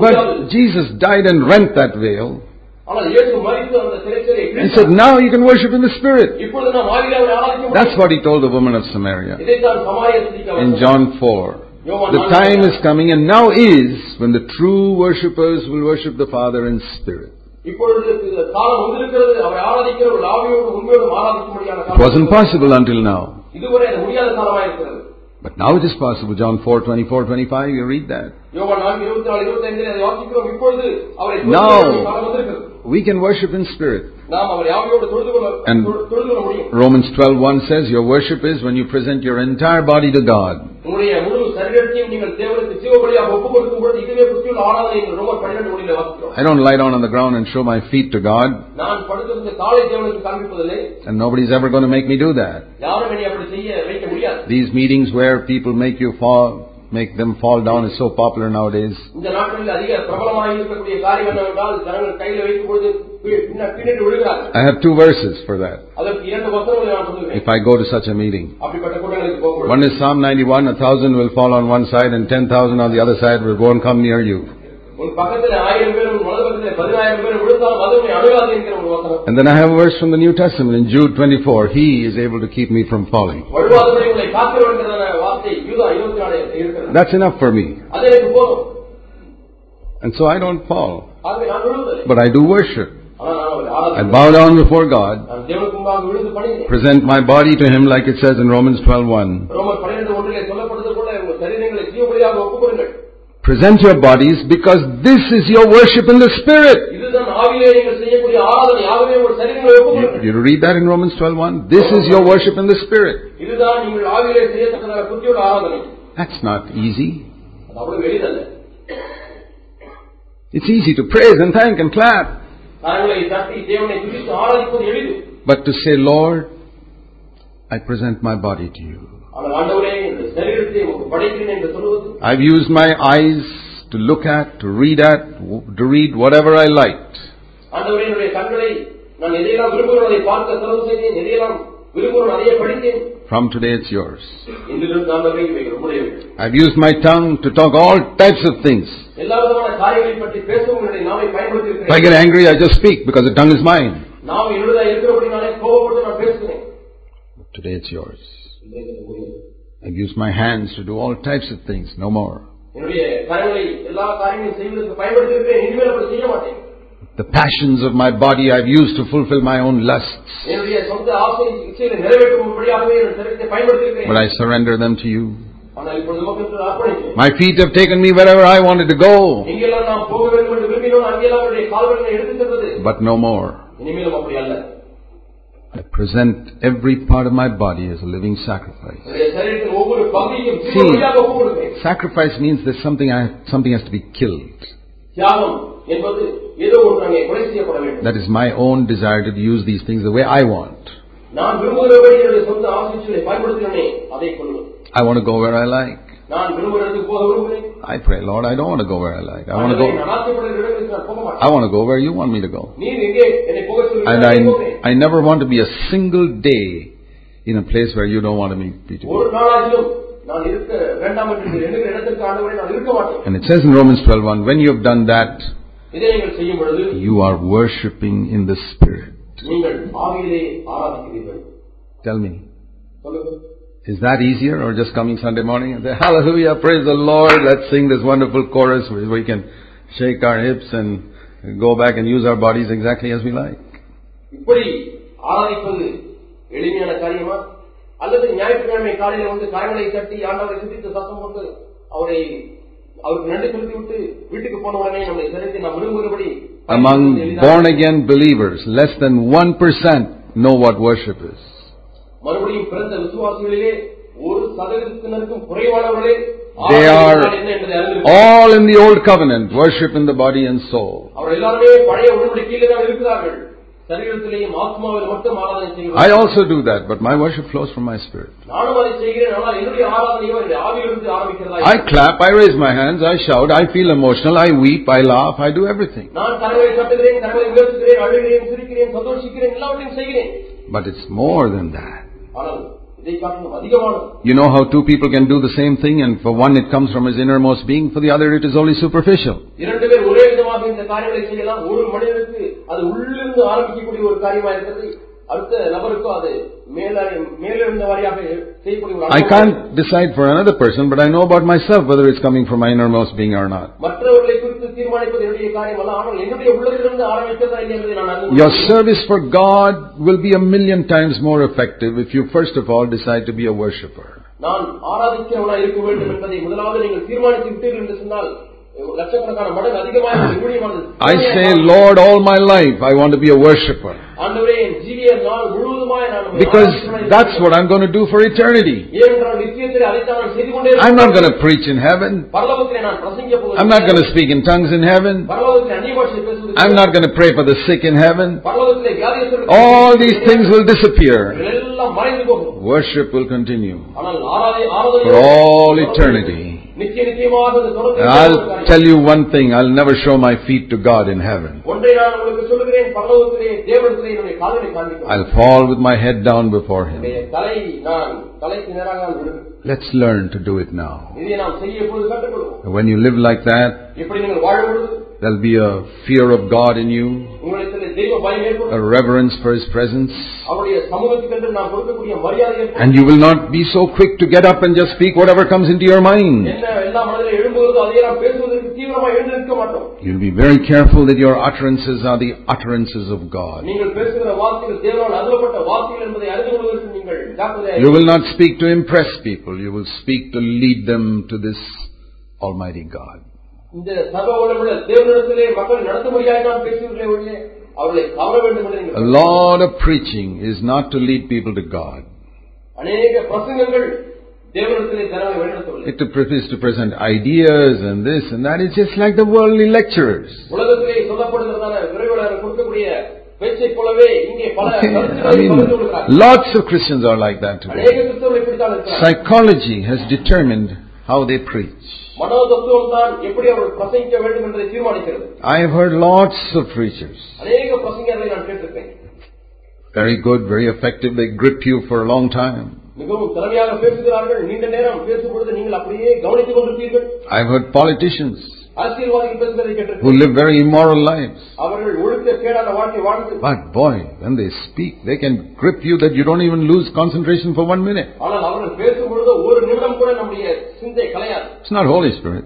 [SPEAKER 1] But Jesus died and rent that veil. And said, Now you can worship in the Spirit. That's what he told the woman of Samaria in John 4. The time is coming and now is when the true worshippers will worship the Father in spirit. It wasn't possible until now. But now it is possible. John 4, 24, 25, you read that. Now, we can worship in spirit. And Romans 12:1 says, Your worship is when you present your entire body to God. I don't lie down on the ground and show my feet to God. And nobody's ever going to make me do that. These meetings where people make you fall, make them fall down is so popular nowadays.
[SPEAKER 2] இந்த நாட்களில் அதிக பிரபலமாக இருக்கக்கூடிய காரியம் என்னவென்றால் ஜனங்கள் கையில் வைக்கும் பொழுது பி- பின்ன- பின்னிட்டு விழுகிறார்கள்
[SPEAKER 1] I have two verses for that.
[SPEAKER 2] அதற்கு இரண்டு வசனங்களை நான் சொல்லுவேன்
[SPEAKER 1] If I go to such a meeting.
[SPEAKER 2] அப்படிப்பட்ட கூட்டங்களுக்கு போகும்போது
[SPEAKER 1] One is Psalm 91, a thousand will fall on one side and ten thousand on the other side will go and come near you. And then I have a verse from the New Testament in Jude 24. He is able to keep me from falling. That's enough for me. And so I don't fall. But I do worship. I bow down before God, present my body to Him like it says in Romans 12.1
[SPEAKER 2] ரோமர் பன்னிரண்டு ஒன்றிலே சொல்லப்படுவது போல உங்கள் சரீரங்களை ஜீவபலியாக ஒப்புக் கொடுங்கள்
[SPEAKER 1] Present your bodies because this is your worship in the Spirit.
[SPEAKER 2] இதுதான் ஆவியிலே நீங்கள் செய்யக்கூடிய ஆராதனை ஆகவே உங்கள் சரீரங்களை ஒப்புக்
[SPEAKER 1] You,
[SPEAKER 2] கொடுங்கள்
[SPEAKER 1] you read that in Romans 12:1. This is your worship in the Spirit.
[SPEAKER 2] இதுதான் நீங்கள் ஆவியிலே செய்யத்தக்கதான புத்தியுள்ள ஆராதனை
[SPEAKER 1] That's not easy.
[SPEAKER 2] அது அவ்வளவு எளிதல்ல
[SPEAKER 1] It's easy to praise and thank and clap,
[SPEAKER 2] கரங்களை தட்டி தேவனை துதித்து ஆராதிப்பது எளிது
[SPEAKER 1] but to say, Lord, I present my body to you.
[SPEAKER 2] ஆனால் ஆண்டவரே இந்த சரீரத்தை உமக்கு படைக்கிறேன் என்று சொல்லுவது
[SPEAKER 1] I've used my eyes to look at, to read at, to read whatever I liked.
[SPEAKER 2] ஆண்டவரே என்னுடைய கண்களை நான் எதையெல்லாம் விரும்புகிறோம் அதை பார்க்க செலவு செய்தேன் எதையெல்லாம் விரும்புகிறோம் அதையே படித்தேன்
[SPEAKER 1] From today it's yours.
[SPEAKER 2] இன்றிலிருந்து ஆண்டவரே இவைகள் உம்முடையவைகள்
[SPEAKER 1] I've used my tongue to talk all types of things.
[SPEAKER 2] எல்லா விதமான காரியங்களை பற்றி பேசவும் என்னுடைய நாவை பயன்படுத்தி
[SPEAKER 1] If I
[SPEAKER 2] இருக்கிறேன்
[SPEAKER 1] get angry, I just speak because the tongue is mine.
[SPEAKER 2] நாம் என்னுடைய இருக்கிறபடி நானே கோபப்பட்டு நான் பேசுகிறேன்
[SPEAKER 1] Today it's yours. I use my hands to do all types of things, no more. The passions of my body I've used to fulfill my own lusts. But I surrender them to you. My feet have taken me wherever I wanted to go. But no more. I present every part of my body as a living sacrifice. See, sacrifice means there's something I, something has to be killed. That is my own desire to use these things the way I want. I want to go where I like. I pray, Lord, I don't want to go where I like. I want to go. I want to go where you want me to go. And I, I never want to be a single day in a place where you don't want me to be. And it says in Romans 12:1, when you have done that, you are worshipping in the spirit. Tell me.
[SPEAKER 2] சொல்லுங்க
[SPEAKER 1] Is that easier or just coming Sunday morning and say, Hallelujah, praise the Lord, let's sing this wonderful chorus where we can shake our hips and go back and use our bodies exactly as we like?
[SPEAKER 2] இப்படி ஆராதிப்பது எளிமையான காரியமா அல்லது ஞாயிற்றுக்கிழமை காலையில வந்து கரங்களை தட்டி ஆண்டவரை சிந்தித்து சத்தம் போட்டு அவரை அவருக்கு நன்றி செலுத்தி விட்டு வீட்டுக்கு போன உடனே நம்முடைய சரீரத்தை நாம் விரும்புகிறபடி
[SPEAKER 1] Among born again believers, less than 1% know what worship is.
[SPEAKER 2] மறுபடியும் பிறந்த விசுவாசிகளிலே ஒரு சதவீதத்தினருக்கும் குறைவானவர்களே
[SPEAKER 1] They are
[SPEAKER 2] ஆராதனை என்ன என்பதை அறிந்திருக்கிறார்கள்.
[SPEAKER 1] all in the old covenant, worship in the body and soul.
[SPEAKER 2] அவர் எல்லாருமே பழைய உடன்படிக்கையிலே தான் இருக்கிறார்கள் சரீரத்திலேயும் ஆத்மாவில் மட்டும் ஆராதனை
[SPEAKER 1] I
[SPEAKER 2] செய்கிறார்கள்
[SPEAKER 1] also do that, but my worship flows from my spirit.
[SPEAKER 2] நானும் அதை செய்கிறேன் ஆனால் என்னுடைய ஆராதனையோ என்னுடைய ஆவியிலிருந்து ஆரம்பிக்கிறதா
[SPEAKER 1] I clap, I raise my hands, I shout, I feel emotional, I weep, I laugh, I do everything.
[SPEAKER 2] நான் கரங்களை தட்டுகிறேன் கரங்களை உயர்த்துகிறேன் அழுகிறேன் சிரிக்கிறேன் சந்தோஷிக்கிறேன் எல்லாவற்றையும் செய்கிறேன்
[SPEAKER 1] But it's more than that. You know how two people can do the same thing and for one it comes from his innermost being, for the other it is only superficial.
[SPEAKER 2] இரண்டு பேர் ஒரே விதமாக இந்த காரியங்களை செய்யலாம் ஒரு மனிதனுக்கு அது உள்ளிருந்து ஆரம்பிக்கக்கூடிய ஒரு காரியமா இருக்கிறது அடுத்த நபருக்கும் அது மேல மேலிருந்த வாரியாக செய்யக்கூடிய ஒரு
[SPEAKER 1] I
[SPEAKER 2] அனுபவம்.
[SPEAKER 1] can't decide for another person, but I know about myself whether it's coming from my innermost being or not.
[SPEAKER 2] மற்றவர்களை குறித்து தீர்மானிப்பது என்னுடைய காரியம் அல்ல ஆனால் என்னுடைய உள்ளத்திலிருந்து ஆரம்பிக்கிறதா இல்லை என்பதை நான் அறிந்து
[SPEAKER 1] Your
[SPEAKER 2] கொள்கிறேன்.
[SPEAKER 1] service for God will be a million times more effective if you first of all decide to be a worshipper.
[SPEAKER 2] நான் ஆராதிக்கிறவனா இருக்க வேண்டும் என்பதை முதலாவது நீங்கள் தீர்மானித்து விட்டீர்கள் என்று சொன்னால்
[SPEAKER 1] I say, Lord, all my life I want to be a worshipper. Because that's what I'm going to do for eternity. I'm not going to preach in heaven. I'm not going to speak in tongues in heaven. I'm not going to pray for the sick in heaven. All these things will disappear. Worship will continue for all eternity. I'll tell you one thing, I'll never show my feet to God in heaven. I'll fall with my head down before Him. Let's learn to do it now. When you live like that, There'll be a fear of God in you, a reverence for His presence. And you will not be so quick to get up and just speak whatever comes into your mind. You'll be very careful that your utterances are the utterances of God. You will not speak to impress people, you will speak to lead them to this Almighty God.
[SPEAKER 2] இந்த சர்வ வல்லமுள்ள தேவனிடத்திலே மக்கள் நடத்தும்படியாக நான் பேசுகிறேன் ஒழிய அவர்களை கவர வேண்டும் என்று
[SPEAKER 1] A
[SPEAKER 2] நீங்கள்
[SPEAKER 1] lot of preaching is not to lead people to God.
[SPEAKER 2] அநேக பிரசங்கங்கள் தேவனிடத்திலே ஜனங்களை வழிநடத்தவில்லை
[SPEAKER 1] It to pre- is to present ideas and this and that. It's just like the worldly lecturers.
[SPEAKER 2] உலகத்திலே சொல்லப்படுகிறதான விரைவில் கொடுக்கக்கூடிய பேச்சை போலவே இங்கே பல
[SPEAKER 1] I
[SPEAKER 2] கருத்துக்களை
[SPEAKER 1] mean,
[SPEAKER 2] பகிர்ந்து கொள்கிறார்கள்
[SPEAKER 1] lots of Christians are like that
[SPEAKER 2] அநேக
[SPEAKER 1] today.
[SPEAKER 2] கிறிஸ்தவர்கள் இப்படித்தான் இருக்கிறார்கள்
[SPEAKER 1] Psychology has determined how they preach.
[SPEAKER 2] மனோ தத்துவம் தான் எப்படி அவர்கள் பிரசங்கிக்க வேண்டும் என்பதை தீர்மானிக்கிறது
[SPEAKER 1] I have heard lots of preachers.
[SPEAKER 2] அநேக பிரசங்கர்களை நான் கேட்டிருக்கேன்
[SPEAKER 1] Very good, very effective. They grip you for a long time.
[SPEAKER 2] மிகவும் திறமையாக பேசுகிறார்கள் நீண்ட நேரம் பேசும் பொழுது நீங்கள் அப்படியே கவனித்துக் கொண்டிருப்பீர்கள்
[SPEAKER 1] I've heard politicians
[SPEAKER 2] அரசியல்வாதிகள் பேசுவதை
[SPEAKER 1] who live very immoral lives. But boy, when they speak, they can grip you that you don't even lose concentration for one minute. It's not Holy Spirit.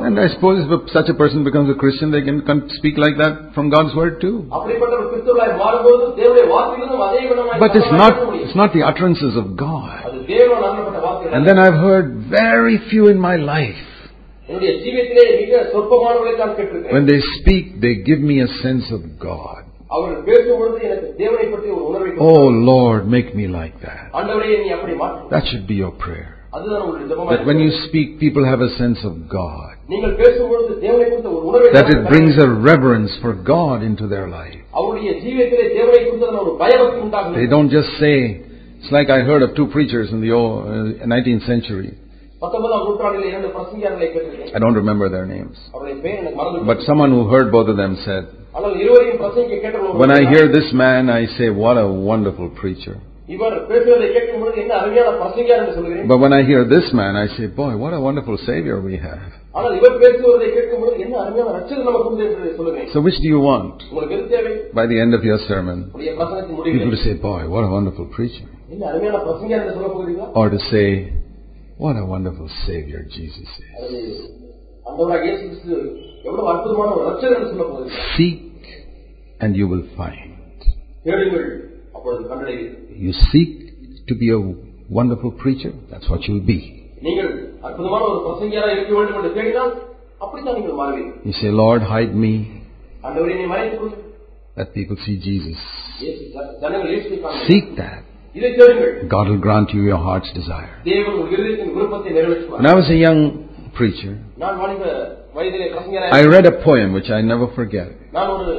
[SPEAKER 1] And I suppose if such a person becomes a Christian, they can speak like that from God's word too. But it's not, it's not the utterances of God. And then I've heard very few in my life when they speak, they give me a sense of God. Oh Lord, make me like that. That should be your prayer. That when you speak, people have a sense of God. That it brings a reverence for God into their life. They don't just say, it's like I heard of two preachers in the 19th uh, century. I don't remember their names. But someone who heard both of them said, When I hear this man, I say, What a wonderful preacher. But when I hear this man, I say, Boy, what a wonderful Savior we have. So, which do you want? By the end of your sermon, people to say, Boy, what a wonderful preacher. Or to say, what a wonderful Savior Jesus is. Seek and you will find. You seek to be a wonderful preacher, that's what
[SPEAKER 2] you will be.
[SPEAKER 1] You say, Lord, hide me. Let people see Jesus. Seek that.
[SPEAKER 2] இதை தேடுங்கள்
[SPEAKER 1] God will grant you your heart's desire.
[SPEAKER 2] தேவன் உங்கள் இருதயத்தின் விருப்பத்தை நிறைவேற்றுவார்
[SPEAKER 1] When I was a young preacher,
[SPEAKER 2] நான் வாலிப வயதிலே பிரசங்கியாரா
[SPEAKER 1] I read a poem which I never forget.
[SPEAKER 2] நான் ஒரு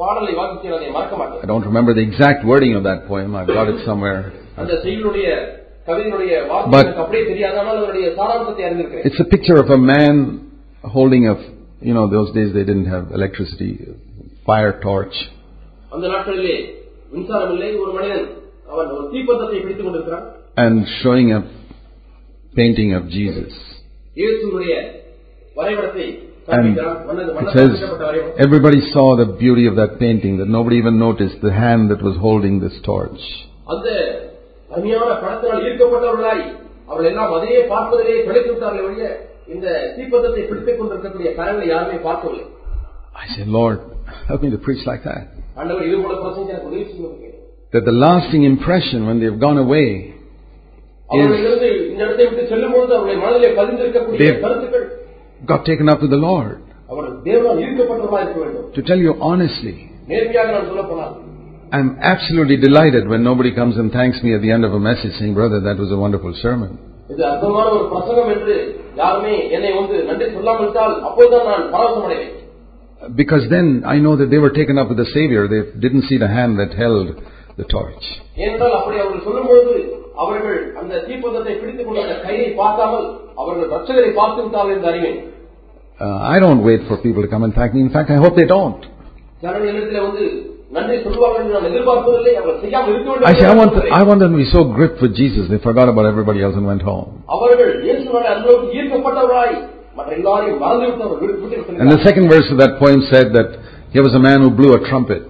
[SPEAKER 2] பாடலை வாசித்தேன் அதை மறக்க
[SPEAKER 1] I
[SPEAKER 2] மாட்டேன்
[SPEAKER 1] don't remember the exact wording of that poem. I've got it somewhere.
[SPEAKER 2] அந்த செய்யுளுடைய கவிதையினுடைய வார்த்தை
[SPEAKER 1] But-
[SPEAKER 2] எனக்கு அப்படியே தெரியாது ஆனால் அதனுடைய சாராம்சத்தை அறிந்திருக்கிறேன்
[SPEAKER 1] It's a picture of a man holding a, you know, those days they didn't have electricity, fire torch,
[SPEAKER 2] அந்த நாட்களிலே மின்சாரம் இல்லை ஒரு மனிதன் அவன் ஒரு தீப்பந்தத்தை பிடித்துக் கொண்டிருக்கிறான்
[SPEAKER 1] and showing a painting of Jesus.
[SPEAKER 2] இயேசுடைய வரைபடத்தை
[SPEAKER 1] And
[SPEAKER 2] காண்பிக்கிறான். வண்ண-
[SPEAKER 1] it
[SPEAKER 2] வண்ணத்தால்
[SPEAKER 1] says,
[SPEAKER 2] தீட்டப்பட்ட வரைபடம்.
[SPEAKER 1] everybody saw the beauty of that painting, that nobody even noticed the hand that was holding this torch.
[SPEAKER 2] அந்த அருமையான படத்தினால் ஈர்க்கப்பட்டவர்களாய் அவர்கள் எல்லாம் அதையே பார்ப்பதிலே பிழைத்து விட்டார்கள் ஒழிய இந்த தீப்பந்தத்தை பிடித்துக் கொண்டிருக்கக்கூடிய கரங்களை யாருமே பார்க்கவில்லை
[SPEAKER 1] I said, Lord, help me to preach like that.
[SPEAKER 2] ஆண்டவர் இது போல பிரசங்க எனக்கு உதவி செய்யும்
[SPEAKER 1] That the lasting impression when they've gone away
[SPEAKER 2] அவர்களிலிருந்து இந்த இடத்தை விட்டு செல்லும் பொழுது அவருடைய மனதிலே பதிந்திருக்கக்கூடிய
[SPEAKER 1] They-
[SPEAKER 2] கருத்துக்கள்
[SPEAKER 1] got taken up to the Lord.
[SPEAKER 2] அவர் தேவனால் ஈர்க்கப்பட்டவர்களாக இருக்க வேண்டும்
[SPEAKER 1] To tell you honestly,
[SPEAKER 2] நேர்மையாக நான் சொல்ல போனால்
[SPEAKER 1] I'm absolutely delighted when nobody comes and thanks me at the end of a message saying, Brother, that was a wonderful sermon.
[SPEAKER 2] இது அற்புதமான ஒரு பிரசங்கம் என்று யாருமே என்னை வந்து நன்றி சொல்லாமல் விட்டால் அப்போதுதான் நான் பரவசம் அடைவேன்
[SPEAKER 1] Because then I know that they were taken up with the Savior. They didn't see the hand that held the torch.
[SPEAKER 2] ஏனென்றால் அப்படி அவர்கள் சொல்லும் பொழுது அவர்கள் அந்த தீப்பந்தத்தை பிடித்துக் கொண்ட அந்த கையை பார்க்காமல் அவர்கள் ரட்சகரை பார்த்து விட்டார்கள் என்று அறிவேன்
[SPEAKER 1] Uh, I don't wait for people to come and thank me. In fact, I hope they don't.
[SPEAKER 2] ஜனங்கள் இடத்துல வந்து நன்றி சொல்வார்கள் என்று நான் எதிர்பார்ப்பதில்லை அவர்கள் செய்யாமல் இருக்க வேண்டும்
[SPEAKER 1] I say, I
[SPEAKER 2] என்று
[SPEAKER 1] want,
[SPEAKER 2] நான்
[SPEAKER 1] I want them to be so gripped with Jesus, they forgot about everybody else and went home.
[SPEAKER 2] அவர்கள் இயேசுவோட அன்போடு ஈர்க்கப்பட்டவராய் மற்ற எல்லாரையும் மறந்து விட்டவர் வீட்டு- வீட்டுக்கு
[SPEAKER 1] And the
[SPEAKER 2] சென்றார்.
[SPEAKER 1] second verse of that poem said that here was a man who blew a trumpet.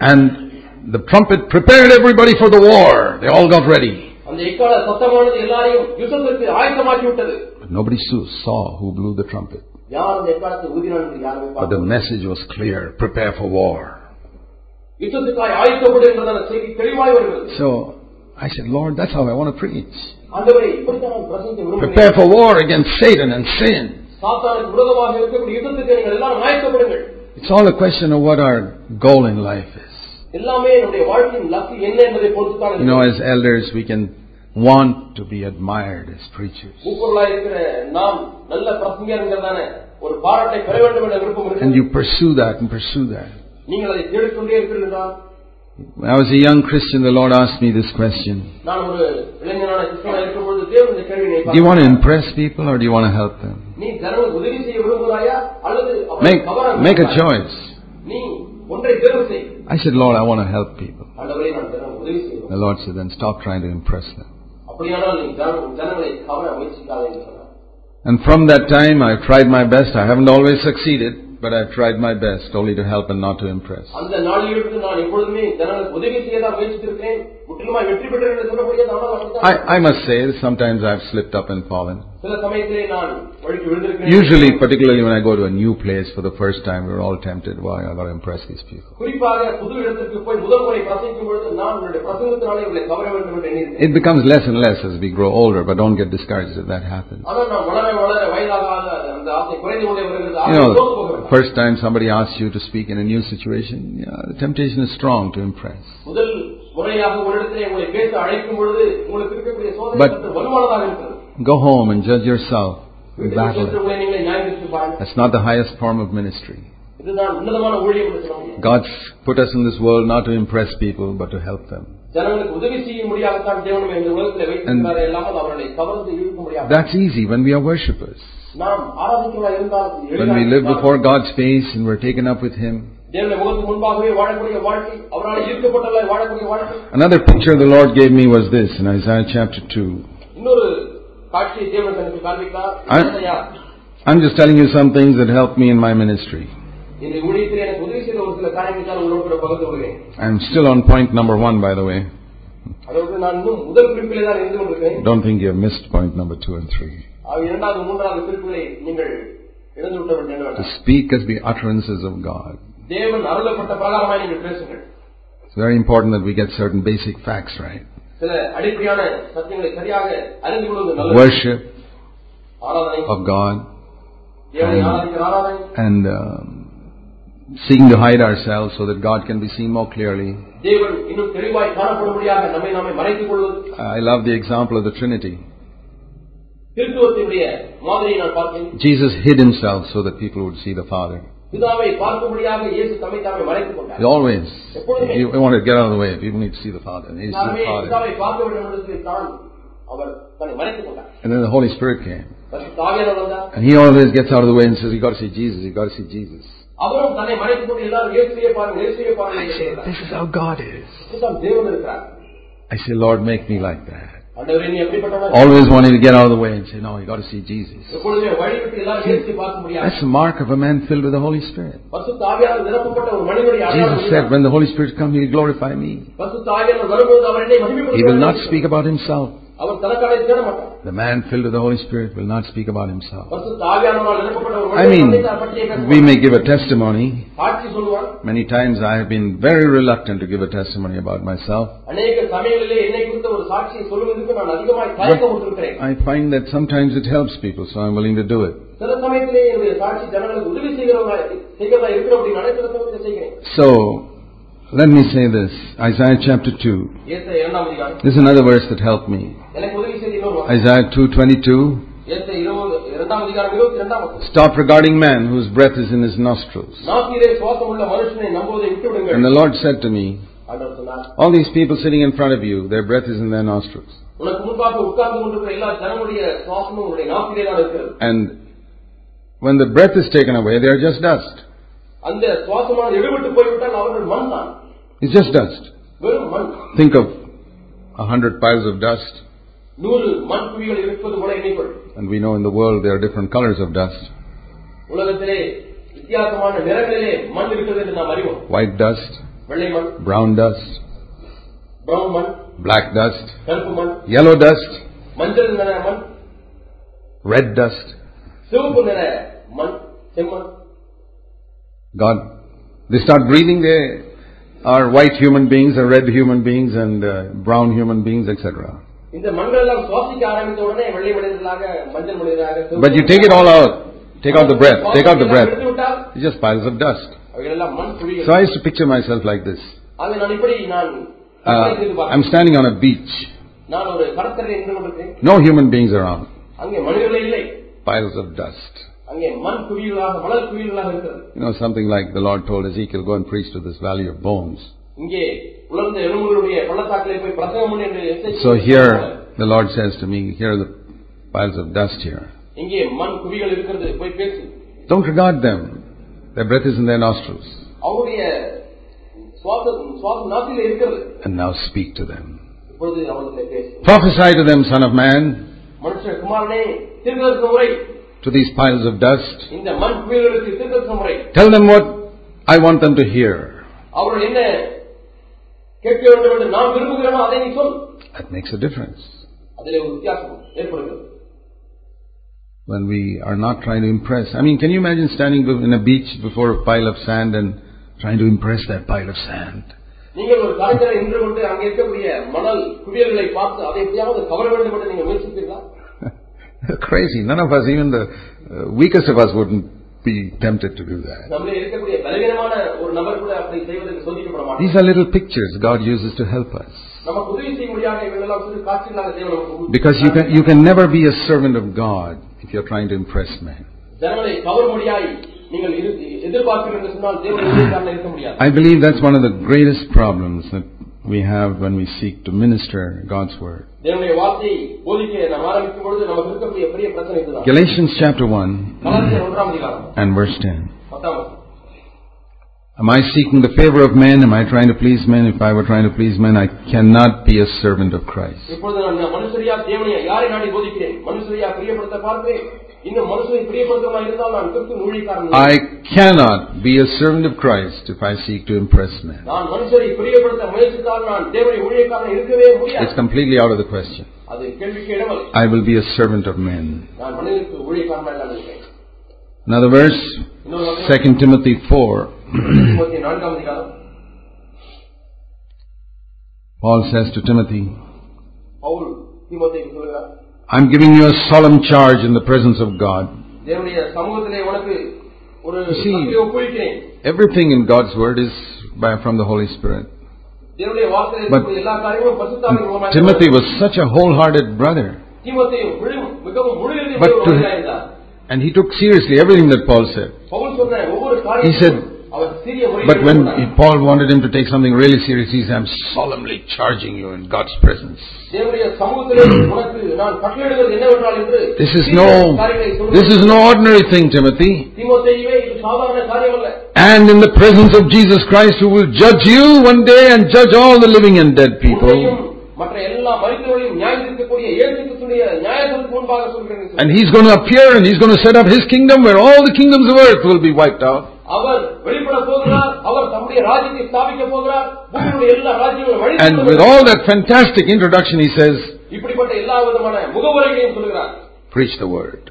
[SPEAKER 1] And the trumpet prepared everybody for the war. They all got ready. But nobody saw who blew the trumpet. But the message was clear prepare for war. So I said, Lord, that's how I want to preach. Prepare for war against Satan and sin.
[SPEAKER 2] சாத்தானுக்கு விரோதமாக இருக்கக்கூடிய யுத்தத்துக்கு நீங்கள் எல்லாம் ஆயத்தப்படுங்கள்
[SPEAKER 1] It's all a question of what our goal in life is.
[SPEAKER 2] எல்லாமே நம்முடைய வாழ்க்கையின் luck என்ன என்பதை பொறுத்துத்தான்
[SPEAKER 1] You know,
[SPEAKER 2] இருக்கிறது.
[SPEAKER 1] as elders, we can want to be admired as preachers.
[SPEAKER 2] மூப்பொருளாய் இருக்கிற நாம் நல்ல பிரசங்கியர்களான ஒரு பாராட்டை பெற வேண்டும் என்ற விருப்பம்
[SPEAKER 1] And
[SPEAKER 2] இருக்கு
[SPEAKER 1] you pursue that and pursue that.
[SPEAKER 2] நீங்கள் அதை தேடிக்கொண்டே இருக்கிறீர்கள் என்றால்
[SPEAKER 1] When I was a young Christian, the Lord asked me this question.
[SPEAKER 2] நான் ஒரு இளைஞனான கிறிஸ்தவனாக இருக்கும்போது தேவன் இந்த கேள்வியை
[SPEAKER 1] Do you want to impress people or do you want to help them?
[SPEAKER 2] நீ ஜனங்களுக்கு உதவி செய்ய விரும்புகிறாயா அல்லது அவர்களை
[SPEAKER 1] Make,
[SPEAKER 2] கவர
[SPEAKER 1] make a
[SPEAKER 2] விரும்புகிறாயா?
[SPEAKER 1] choice.
[SPEAKER 2] நீ ஒன்றை தேர்வு செய்
[SPEAKER 1] I said, Lord, I want to help people.
[SPEAKER 2] ஆண்டவரே நான் ஜனங்களுக்கு உதவி செய்யணும்
[SPEAKER 1] The Lord said, then stop trying to impress them.
[SPEAKER 2] அப்படியானால் நீ ஜன- ஜனங்களை கவர முயற்சிக்காதே என்று சொன்னார்
[SPEAKER 1] And from that time, I've tried my best. I haven't always succeeded, but I've tried my best only to help and not to impress.
[SPEAKER 2] அந்த நாளிலிருந்து நான் எப்பொழுதுமே ஜனங்களுக்கு உதவி செய்ய தான் முயற்சித்திருக்கிறேன் முற்றிலுமாய் வெற்றி பெற்றேன் என்று சொல்ல முடியாது ஆனால் அப்படித்தான்.
[SPEAKER 1] I, I must say, sometimes I've slipped up and fallen. Usually, particularly when I go to a new place for the first time, we're all tempted, Why I've got to impress these people. It becomes less and less as we grow older, but don't get discouraged if that happens. You know, first time somebody asks you to speak in a new situation, you know, the temptation is strong to impress. But Go home and judge yourself. That's not the highest form of ministry. God's put us in this world not to impress people but to help them.
[SPEAKER 2] And
[SPEAKER 1] that's easy when we are worshippers. When we live before God's face and we're taken up with Him. Another picture the Lord gave me was this in Isaiah chapter 2. I, I'm just telling you some things that helped me in my ministry. I'm still on point number one, by the way. Don't think you have missed point number two and three. To speak as the utterances of God. It's very important that we get certain basic facts right.
[SPEAKER 2] சில அடிப்படையான சத்தியங்களை சரியாக அறிந்து கொள்வது நல்லது
[SPEAKER 1] Worship
[SPEAKER 2] ஆராதனை
[SPEAKER 1] of God
[SPEAKER 2] தேவனை ஆராதிக்கிற ஆராதனை
[SPEAKER 1] and um, seeking to hide ourselves so that God can be seen more clearly.
[SPEAKER 2] தேவன் இன்னும் தெளிவாய் காணப்படும்படியாக நம்மை நாமே மறைத்துக் கொள்வது
[SPEAKER 1] I love the example of the Trinity.
[SPEAKER 2] திருத்துவத்தினுடைய மாதிரியை நான் பார்த்தேன்
[SPEAKER 1] Jesus hid himself so that people would see the Father. Always. He wanted to get out of the way. People need to see the Father. They to see the Father. And then the Holy Spirit came. And he always gets out of the way and says, You've got to see Jesus, you've got to see Jesus. I This is how God is. I say, Lord, make me like that.
[SPEAKER 2] ஆண்டவரே நீ எப்படிப்பட்டவர்
[SPEAKER 1] Always wanting to get out of the way and say, no, you got to see Jesus.
[SPEAKER 2] எப்பொழுதுமே வழிவிட்டு எல்லாரும் இயேசுவை பார்க்க முடியாது
[SPEAKER 1] That's the mark of a man filled with the Holy Spirit.
[SPEAKER 2] பரிசுத்த ஆவியானவர் நிரப்பப்பட்ட ஒரு மனிதனுடைய
[SPEAKER 1] Jesus
[SPEAKER 2] அடையாளம்
[SPEAKER 1] said,
[SPEAKER 2] இதுதான்.
[SPEAKER 1] when the Holy Spirit comes, he will glorify me.
[SPEAKER 2] பரிசுத்த ஆவியானவர் வரும்போது அவர் என்னை
[SPEAKER 1] He will not
[SPEAKER 2] மகிமைப்படுத்துவார்
[SPEAKER 1] speak about himself.
[SPEAKER 2] அவர் தனக்காக தேட மாட்டார்
[SPEAKER 1] The man filled with the Holy Spirit will not speak about himself.
[SPEAKER 2] பரிசுத்த ஆவியானவரால் நிரப்பப்பட்ட ஒரு
[SPEAKER 1] I
[SPEAKER 2] மனிதன்
[SPEAKER 1] mean,
[SPEAKER 2] தன்னை பற்றியே பேச
[SPEAKER 1] we may give a testimony.
[SPEAKER 2] சாட்சி சொல்லுவான்
[SPEAKER 1] Many times I have been very reluctant to give a testimony about myself.
[SPEAKER 2] அநேக சமயங்களிலே என்னை குறித்த ஒரு சாட்சியை சொல்லுவதற்கு நான் அதிகமாக தயக்கம் விட்டிருக்கிறேன்
[SPEAKER 1] I find that sometimes it helps people, so I'm willing to do it.
[SPEAKER 2] சில சமயத்திலே என்னுடைய சாட்சி ஜனங்களுக்கு உதவி செய்கிறவங்க செய்கிறதா இருக்கிற அப்படின்னாலே சில சமயத்தில் செய்கிறேன்
[SPEAKER 1] So, let me say this Isaiah chapter 2. This is another verse that helped me. Isaiah 2:22. Stop regarding man whose breath is in his nostrils. And the Lord said to me, All these people sitting in front of you, their breath is in their nostrils. And when the breath is taken away, they are just dust.
[SPEAKER 2] அந்த சுவாசமானது எடுபட்டு போய்விட்டால் அவர்கள் மண் தான்
[SPEAKER 1] It's just dust.
[SPEAKER 2] வெறும் மண்
[SPEAKER 1] Think of a hundred piles of dust.
[SPEAKER 2] நூறு மண் குவிகள் இருப்பது போல எண்ணிக்கொள்
[SPEAKER 1] And we know in the world there are different colors of dust.
[SPEAKER 2] உலகத்திலே வித்தியாசமான நிறங்களிலே மண் இருக்கிறது என்று நாம் அறிவோம்
[SPEAKER 1] White dust,
[SPEAKER 2] வெள்ளை மண்
[SPEAKER 1] brown dust,
[SPEAKER 2] பிரவுன் மண்
[SPEAKER 1] black dust,
[SPEAKER 2] கருப்பு மண்
[SPEAKER 1] yellow dust,
[SPEAKER 2] மஞ்சள் நிற மண்
[SPEAKER 1] red dust.
[SPEAKER 2] சிவப்பு நிற மண் செம்மண்
[SPEAKER 1] God, they start breathing, they are white human beings are red human beings and uh, brown human beings, etc. But you take it all out. Take out the breath. Take out the breath. It's just piles of dust. So I used to picture myself like this. Uh, I'm standing on a beach. No human beings around. Piles of dust. You know, something like the Lord told Ezekiel, go and preach to this valley of bones. So here, the Lord says to me, here are the piles of dust here. Don't regard them. Their breath is in their nostrils. And now speak to them. Prophesy to them, son of man
[SPEAKER 2] மனுஷ குமாரனே தீர்க்கதரிசன முறை
[SPEAKER 1] to these piles of dust.
[SPEAKER 2] இந்த மண் குவியல்களுக்கு தீர்க்கதரிசன முறை
[SPEAKER 1] Tell them what I want them to hear.
[SPEAKER 2] அவர்கள் என்ன கேட்க வேண்டும் என்று நான் விரும்புகிறேனோ அதை நீ சொல்
[SPEAKER 1] That makes a difference.
[SPEAKER 2] அதிலே ஒரு வித்தியாசம் ஏற்படுகிறது
[SPEAKER 1] When we are not trying to impress. I mean, can you imagine standing in a beach before a pile of sand and trying to impress that pile of sand?
[SPEAKER 2] நீங்கள் ஒரு கலைஞரை நின்று கொண்டு அங்கே இருக்கக்கூடிய மணல் குவியல்களை பார்த்து அதை எப்படியாவது கவர வேண்டும் என்று நீங்கள் முயற்சிப்பீர்களா
[SPEAKER 1] Crazy. None of us, even the uh, weakest of us, wouldn't be tempted to do that. These are little pictures God uses to help us. Because you can, you can never be a servant of God if you're trying to impress men. I believe that's one of the greatest problems that we have when we seek to minister God's Word. Galatians chapter 1 and verse 10.
[SPEAKER 2] பத்தாம் வசனம்.
[SPEAKER 1] Am I seeking the favor of men? Am I trying to please men? If I were trying to please men, I cannot be a servant of Christ.
[SPEAKER 2] இப்பொழுது நான் மனுஷரியா தேவனையா யாரை நாடி போதிக்கிறேன் மனுஷரியா பிரியப்படுத்த பார்க்கிறேன் இன்னும் மனுஷனை பிரியப்படுத்தமா இருந்தால் நான் கிறிஸ்துவின் ஊழியக்காரன் இல்லை.
[SPEAKER 1] I cannot be a servant of Christ if I seek to impress men.
[SPEAKER 2] நான் மனுஷரை பிரியப்படுத்த முயற்சித்தால் நான் தேவனை ஊழியக்காரன் இருக்கவே
[SPEAKER 1] It's
[SPEAKER 2] முடியாது
[SPEAKER 1] completely out of the question.
[SPEAKER 2] அது கேள்விக்கு இடமல்ல
[SPEAKER 1] I will be a servant of men.
[SPEAKER 2] நான் மனிதனுக்கு ஊழியக்காரனா இல்லாமல் இருக்கிறேன்
[SPEAKER 1] Another verse,
[SPEAKER 2] இன்னொரு வசனம்,
[SPEAKER 1] 2 Timothy 4. Paul says to Timothy, I'm giving you a solemn charge in the presence of God.
[SPEAKER 2] You
[SPEAKER 1] see, everything in God's word is by, from the Holy Spirit. But Timothy was such a wholehearted brother. But to, and he took seriously everything that Paul said. He said, but when Paul wanted him to take something really serious, he said, I'm solemnly charging you in God's presence.
[SPEAKER 2] Hmm.
[SPEAKER 1] this is no this is no ordinary thing, Timothy. And in the presence of Jesus Christ who will judge you one day and judge all the living and dead people. And he's going to appear and he's going to set up his kingdom where all the kingdoms of earth will be wiped out. And with all that fantastic introduction, he says, Preach the word.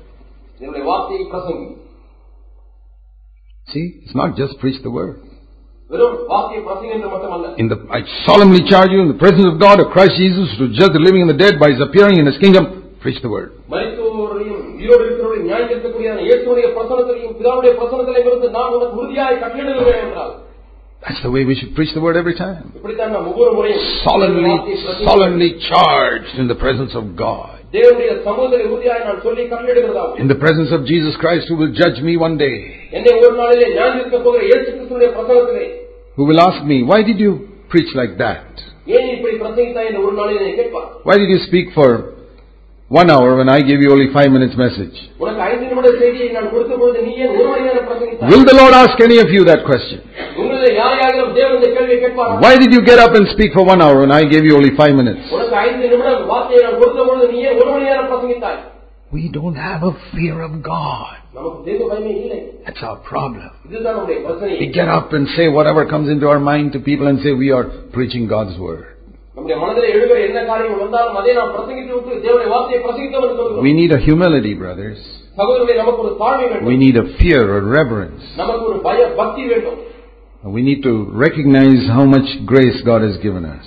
[SPEAKER 1] See, it's not just preach the word. In the, I solemnly charge you in the presence of God, of Christ Jesus, to judge the living and the dead by his appearing in his kingdom, preach the word.
[SPEAKER 2] மரித்தோரையும் உயிரோடு இருக்கிறவரையும் நியாயம் தீர்க்கக்கூடிய இயேசுடைய பிரசனத்திலையும் பிதாவுடைய பிரசனத்திலையும் இருந்து நான் உனக்கு உறுதியாய் கட்டளிடுகிறேன் என்றால்
[SPEAKER 1] That's the way we should preach the word every time.
[SPEAKER 2] இப்படித்தான் நாம் ஒவ்வொரு முறையும்
[SPEAKER 1] Solemnly,
[SPEAKER 2] வார்த்தையை பிரசங்கி-
[SPEAKER 1] solemnly charged in the presence of God.
[SPEAKER 2] தேவனுடைய சமூகத்திலே உறுதியாய் நான் சொல்லி கட்டளிடுகிறதாகும்
[SPEAKER 1] In the presence of Jesus Christ who will judge me one day.
[SPEAKER 2] என்னை ஒரு நாளிலே நியாயம் தீர்க்க போகிற இயேசு கிறிஸ்துடைய பிரசனத்திலே
[SPEAKER 1] Who will ask me, why did you preach like that?
[SPEAKER 2] ஏன் இப்படி பிரசங்கித்தாய் என்று ஒரு நாளில் என்னை கேட்பார்
[SPEAKER 1] Why did you speak for one hour when I give you only five minutes message. Will the Lord ask any of you that question? Why did you get up and speak for one hour when I gave you only five minutes? We don't have a fear of God. That's our problem. We get up and say whatever comes into our mind to people and say we are preaching God's word. We need a humility, brothers. We need a fear or reverence. We need to recognize how much grace God has given us.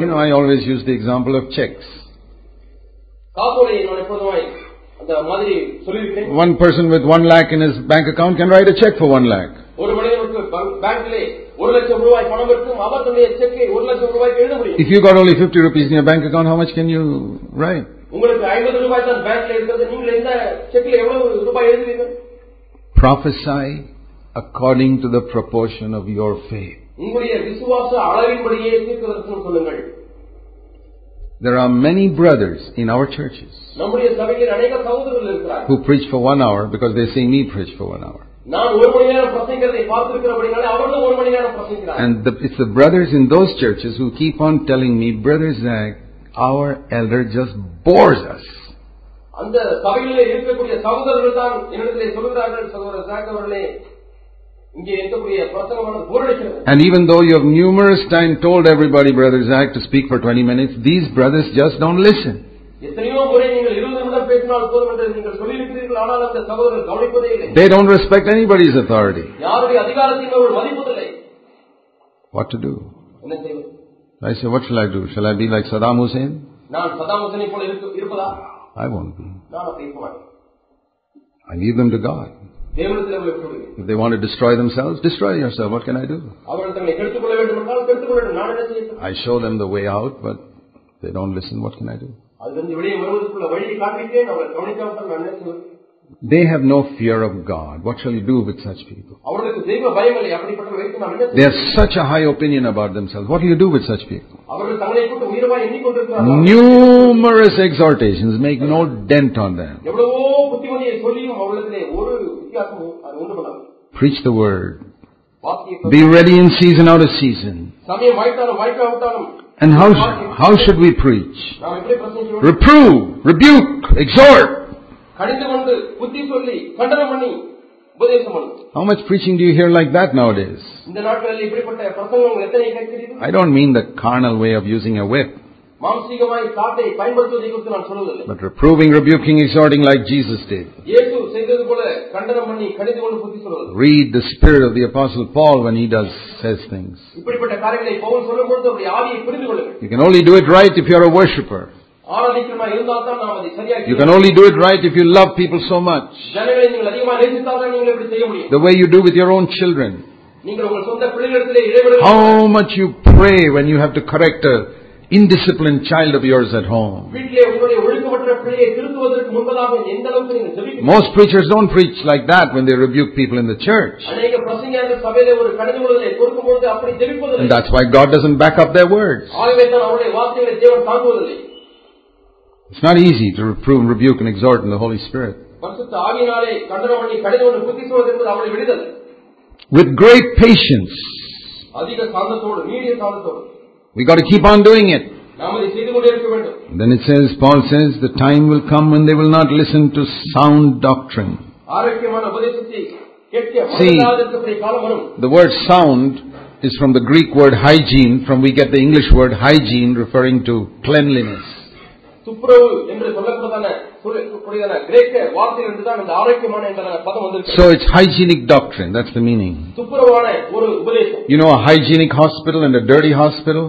[SPEAKER 1] You know, I always use the example of checks. One person with one lakh in his bank account can write a check for one lakh. If you got only 50 rupees in your bank account, how much can you write?
[SPEAKER 2] உங்களுக்கு ஐம்பது ரூபாய் தான் பேங்க்ல இருக்கிறது நீங்கள் எந்த செக்கில் எவ்வளவு ரூபாய் எழுதுவீர்கள்
[SPEAKER 1] Prophesy according to the proportion of your faith.
[SPEAKER 2] உங்களுடைய விசுவாச அளவின்படியே தீர்க்கதரிசனம் சொல்லுங்கள்
[SPEAKER 1] There are many brothers in our churches
[SPEAKER 2] நம்முடைய சபையில் அநேக சகோதரர்கள் இருக்கிறார்கள்
[SPEAKER 1] who preach for one hour because they see me preach for one hour.
[SPEAKER 2] நான் ஒரு மணி நேரம் பிரசங்கிறதை பார்த்திருக்கிறபடினாலே அவர்களும் ஒரு மணி நேரம் பிரசங்கிறார்கள்
[SPEAKER 1] And the, it's the brothers in those churches who keep on telling me, Brother Zach, our elder just bores us.
[SPEAKER 2] அந்த சபையிலே இருக்கக்கூடிய சகோதரர்கள் தான் என்னிடத்திலே சொல்கிறார்கள் சகோதரர் ஜாக் அவர்களே இங்கே இருக்கக்கூடிய பிரசங்கமானது போரடிக்கிறது
[SPEAKER 1] And even though you have numerous times told everybody, Brother Zach, to speak for 20 minutes, these brothers just don't listen.
[SPEAKER 2] எத்தனையோ முறை நீங்கள் இருபது நிமிடம் பேசினால் போதும் என்று நீங்கள் சொல்லியிருக்கிறீர்கள் ஆனால் அந்த சகோதரர் கவனிப்பதே இல்லை
[SPEAKER 1] They don't respect anybody's authority.
[SPEAKER 2] யாருடைய அதிகாரத்தையும் அவர்கள் மதிப்பதில்லை
[SPEAKER 1] What to do?
[SPEAKER 2] என்ன செய்வது
[SPEAKER 1] I say, what shall I do? Shall I be like Saddam Hussein?
[SPEAKER 2] நான் சதாம் ஹுசேனை போல இருக்க- இருப்பதா
[SPEAKER 1] I won't be.
[SPEAKER 2] நான் அப்படி இருக்க மாட்டேன்
[SPEAKER 1] I leave them to God.
[SPEAKER 2] தேவனத்தில் அவர்களை விட்டுவிடுவேன்
[SPEAKER 1] If they want to destroy themselves, destroy yourself. What can I do?
[SPEAKER 2] அவர்கள் தங்களை கெடுத்துக் கொள்ள வேண்டும் என்றால் கெடுத்துக் கொள்ளட்டும் நான் என்ன செய்யட்டும்
[SPEAKER 1] I show them the way out, but they don't listen. What can I do? They have no fear of God. What shall you do with such people? They have such a high opinion about themselves. What do you do with such people? Numerous exhortations make no dent on them. Preach the word. Be ready in season, out of season. And how, how should we preach? Reprove, rebuke, exhort. How much preaching do you hear like that nowadays? I don't mean the carnal way of using a whip.
[SPEAKER 2] மாம்சீகமாய் சாட்டை பயன்படுத்துவதை குறித்து நான் சொல்வதில்லை
[SPEAKER 1] but reproving, rebuking, exhorting like Jesus did.
[SPEAKER 2] இயேசு செய்தது போல கண்டனம் பண்ணி கடிந்து கொண்டு புத்தி சொல்வது
[SPEAKER 1] Read the spirit of the apostle Paul when he does, says things.
[SPEAKER 2] இப்படிப்பட்ட காரியங்களை பவுல் சொல்லும் பொழுது அவருடைய ஆவியை புரிந்து கொள்ளுங்கள்
[SPEAKER 1] You can only do it right if you're a worshipper.
[SPEAKER 2] ஆராதிக்கிறமா இருந்தால் தான் நாம் அதை சரியாக
[SPEAKER 1] You can only do it right if you love people so much.
[SPEAKER 2] ஜனங்களை நீங்கள் அதிகமாக நேசித்தால் தான் நீங்கள் இப்படி செய்ய முடியும்
[SPEAKER 1] The way you do with your own children.
[SPEAKER 2] நீங்கள் உங்கள் சொந்த பிள்ளைகளிடத்திலே இடைவெளி
[SPEAKER 1] How much you pray when you have to correct a indisciplined child of yours at home. Most preachers don't preach like that when they rebuke people in the church. And that's why God doesn't back up their words. It's not easy to reprove, rebuke, and exhort in the Holy Spirit. With great patience. We got to keep on doing it. Then it says, Paul says, the time will come when they will not listen to sound doctrine. See, the word sound is from the Greek word hygiene, from we get the English word hygiene referring to cleanliness. So it's hygienic doctrine, that's the meaning. You know a hygienic hospital and a dirty hospital?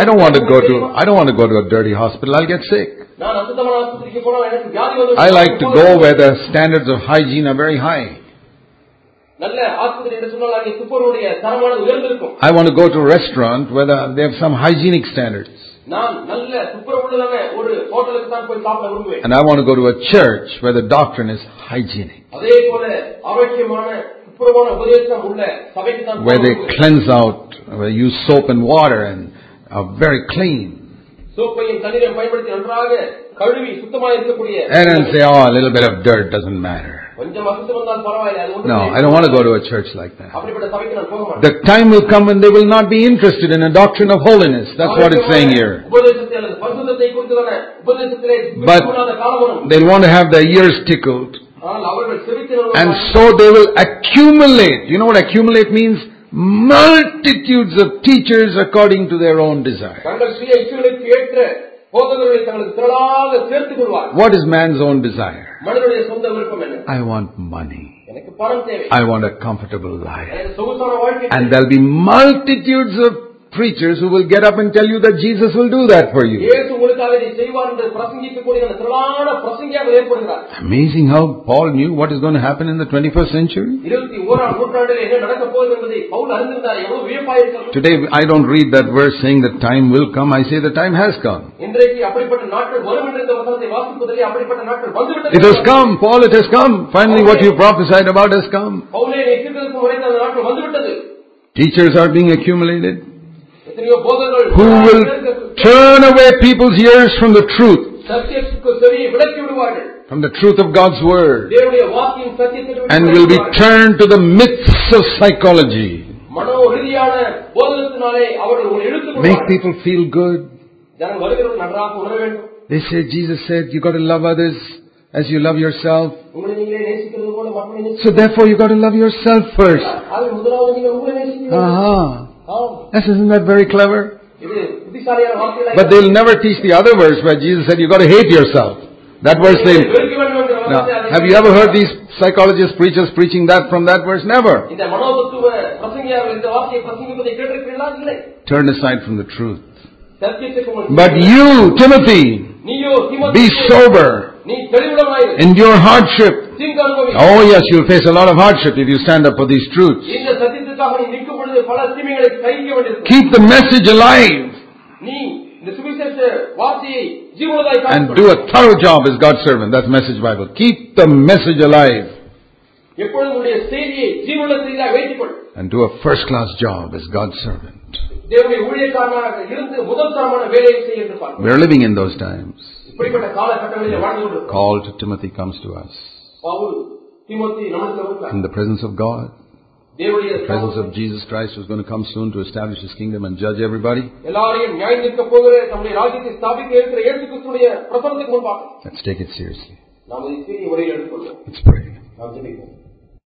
[SPEAKER 1] I don't want to go to I don't want to go to a dirty hospital, I'll get sick. I like to go where the standards of hygiene are very high. I want to go to a restaurant where they have some hygienic standards. And I want to go to a church where the doctrine is hygienic. Where they cleanse out, where they use soap and water and are very clean. And then say, oh, a little bit of dirt doesn't matter. No, I don't want to go to a church like that. The time will come when they will not be interested in a doctrine of holiness. That's what it's saying here. But they'll want to have their ears tickled. And so they will accumulate. You know what accumulate means? Multitudes of teachers according to their own desire. What is man's own desire? I want money. I want a comfortable life. And there'll be multitudes of preachers who will get up and tell you that Jesus will do that for you. Amazing how Paul knew what is going to happen in the 21st century. Today I don't read that verse saying the time will come. I say the time has come. It has come, Paul, it has come. Finally what you prophesied about has come. Teachers are being accumulated who will turn away people's ears from the truth, from the truth of God's Word, and will be turned to the myths of psychology. Make people feel good. They say, Jesus said, you got to love others as you love yourself. So therefore you got to love yourself first. Aha.
[SPEAKER 2] Uh-huh. Oh.
[SPEAKER 1] Yes, isn't that very clever? But they'll never teach the other verse where Jesus said, You've got to hate yourself. That verse they. Now, have you ever heard these psychologists, preachers preaching that from that verse? Never. Turn aside from the truth. But you, Timothy, be sober. Endure hardship. Oh yes, you'll face a lot of hardship if you stand up for these truths. Keep the message alive. And do a thorough job as God's servant. That's message Bible. Keep the message alive. And do a first class job as God's servant. We're living in those times. Call to Timothy comes to us. In the presence of God. The presence of Jesus Christ who's going to come soon to establish his kingdom and judge everybody. Let's take it seriously. Let's pray.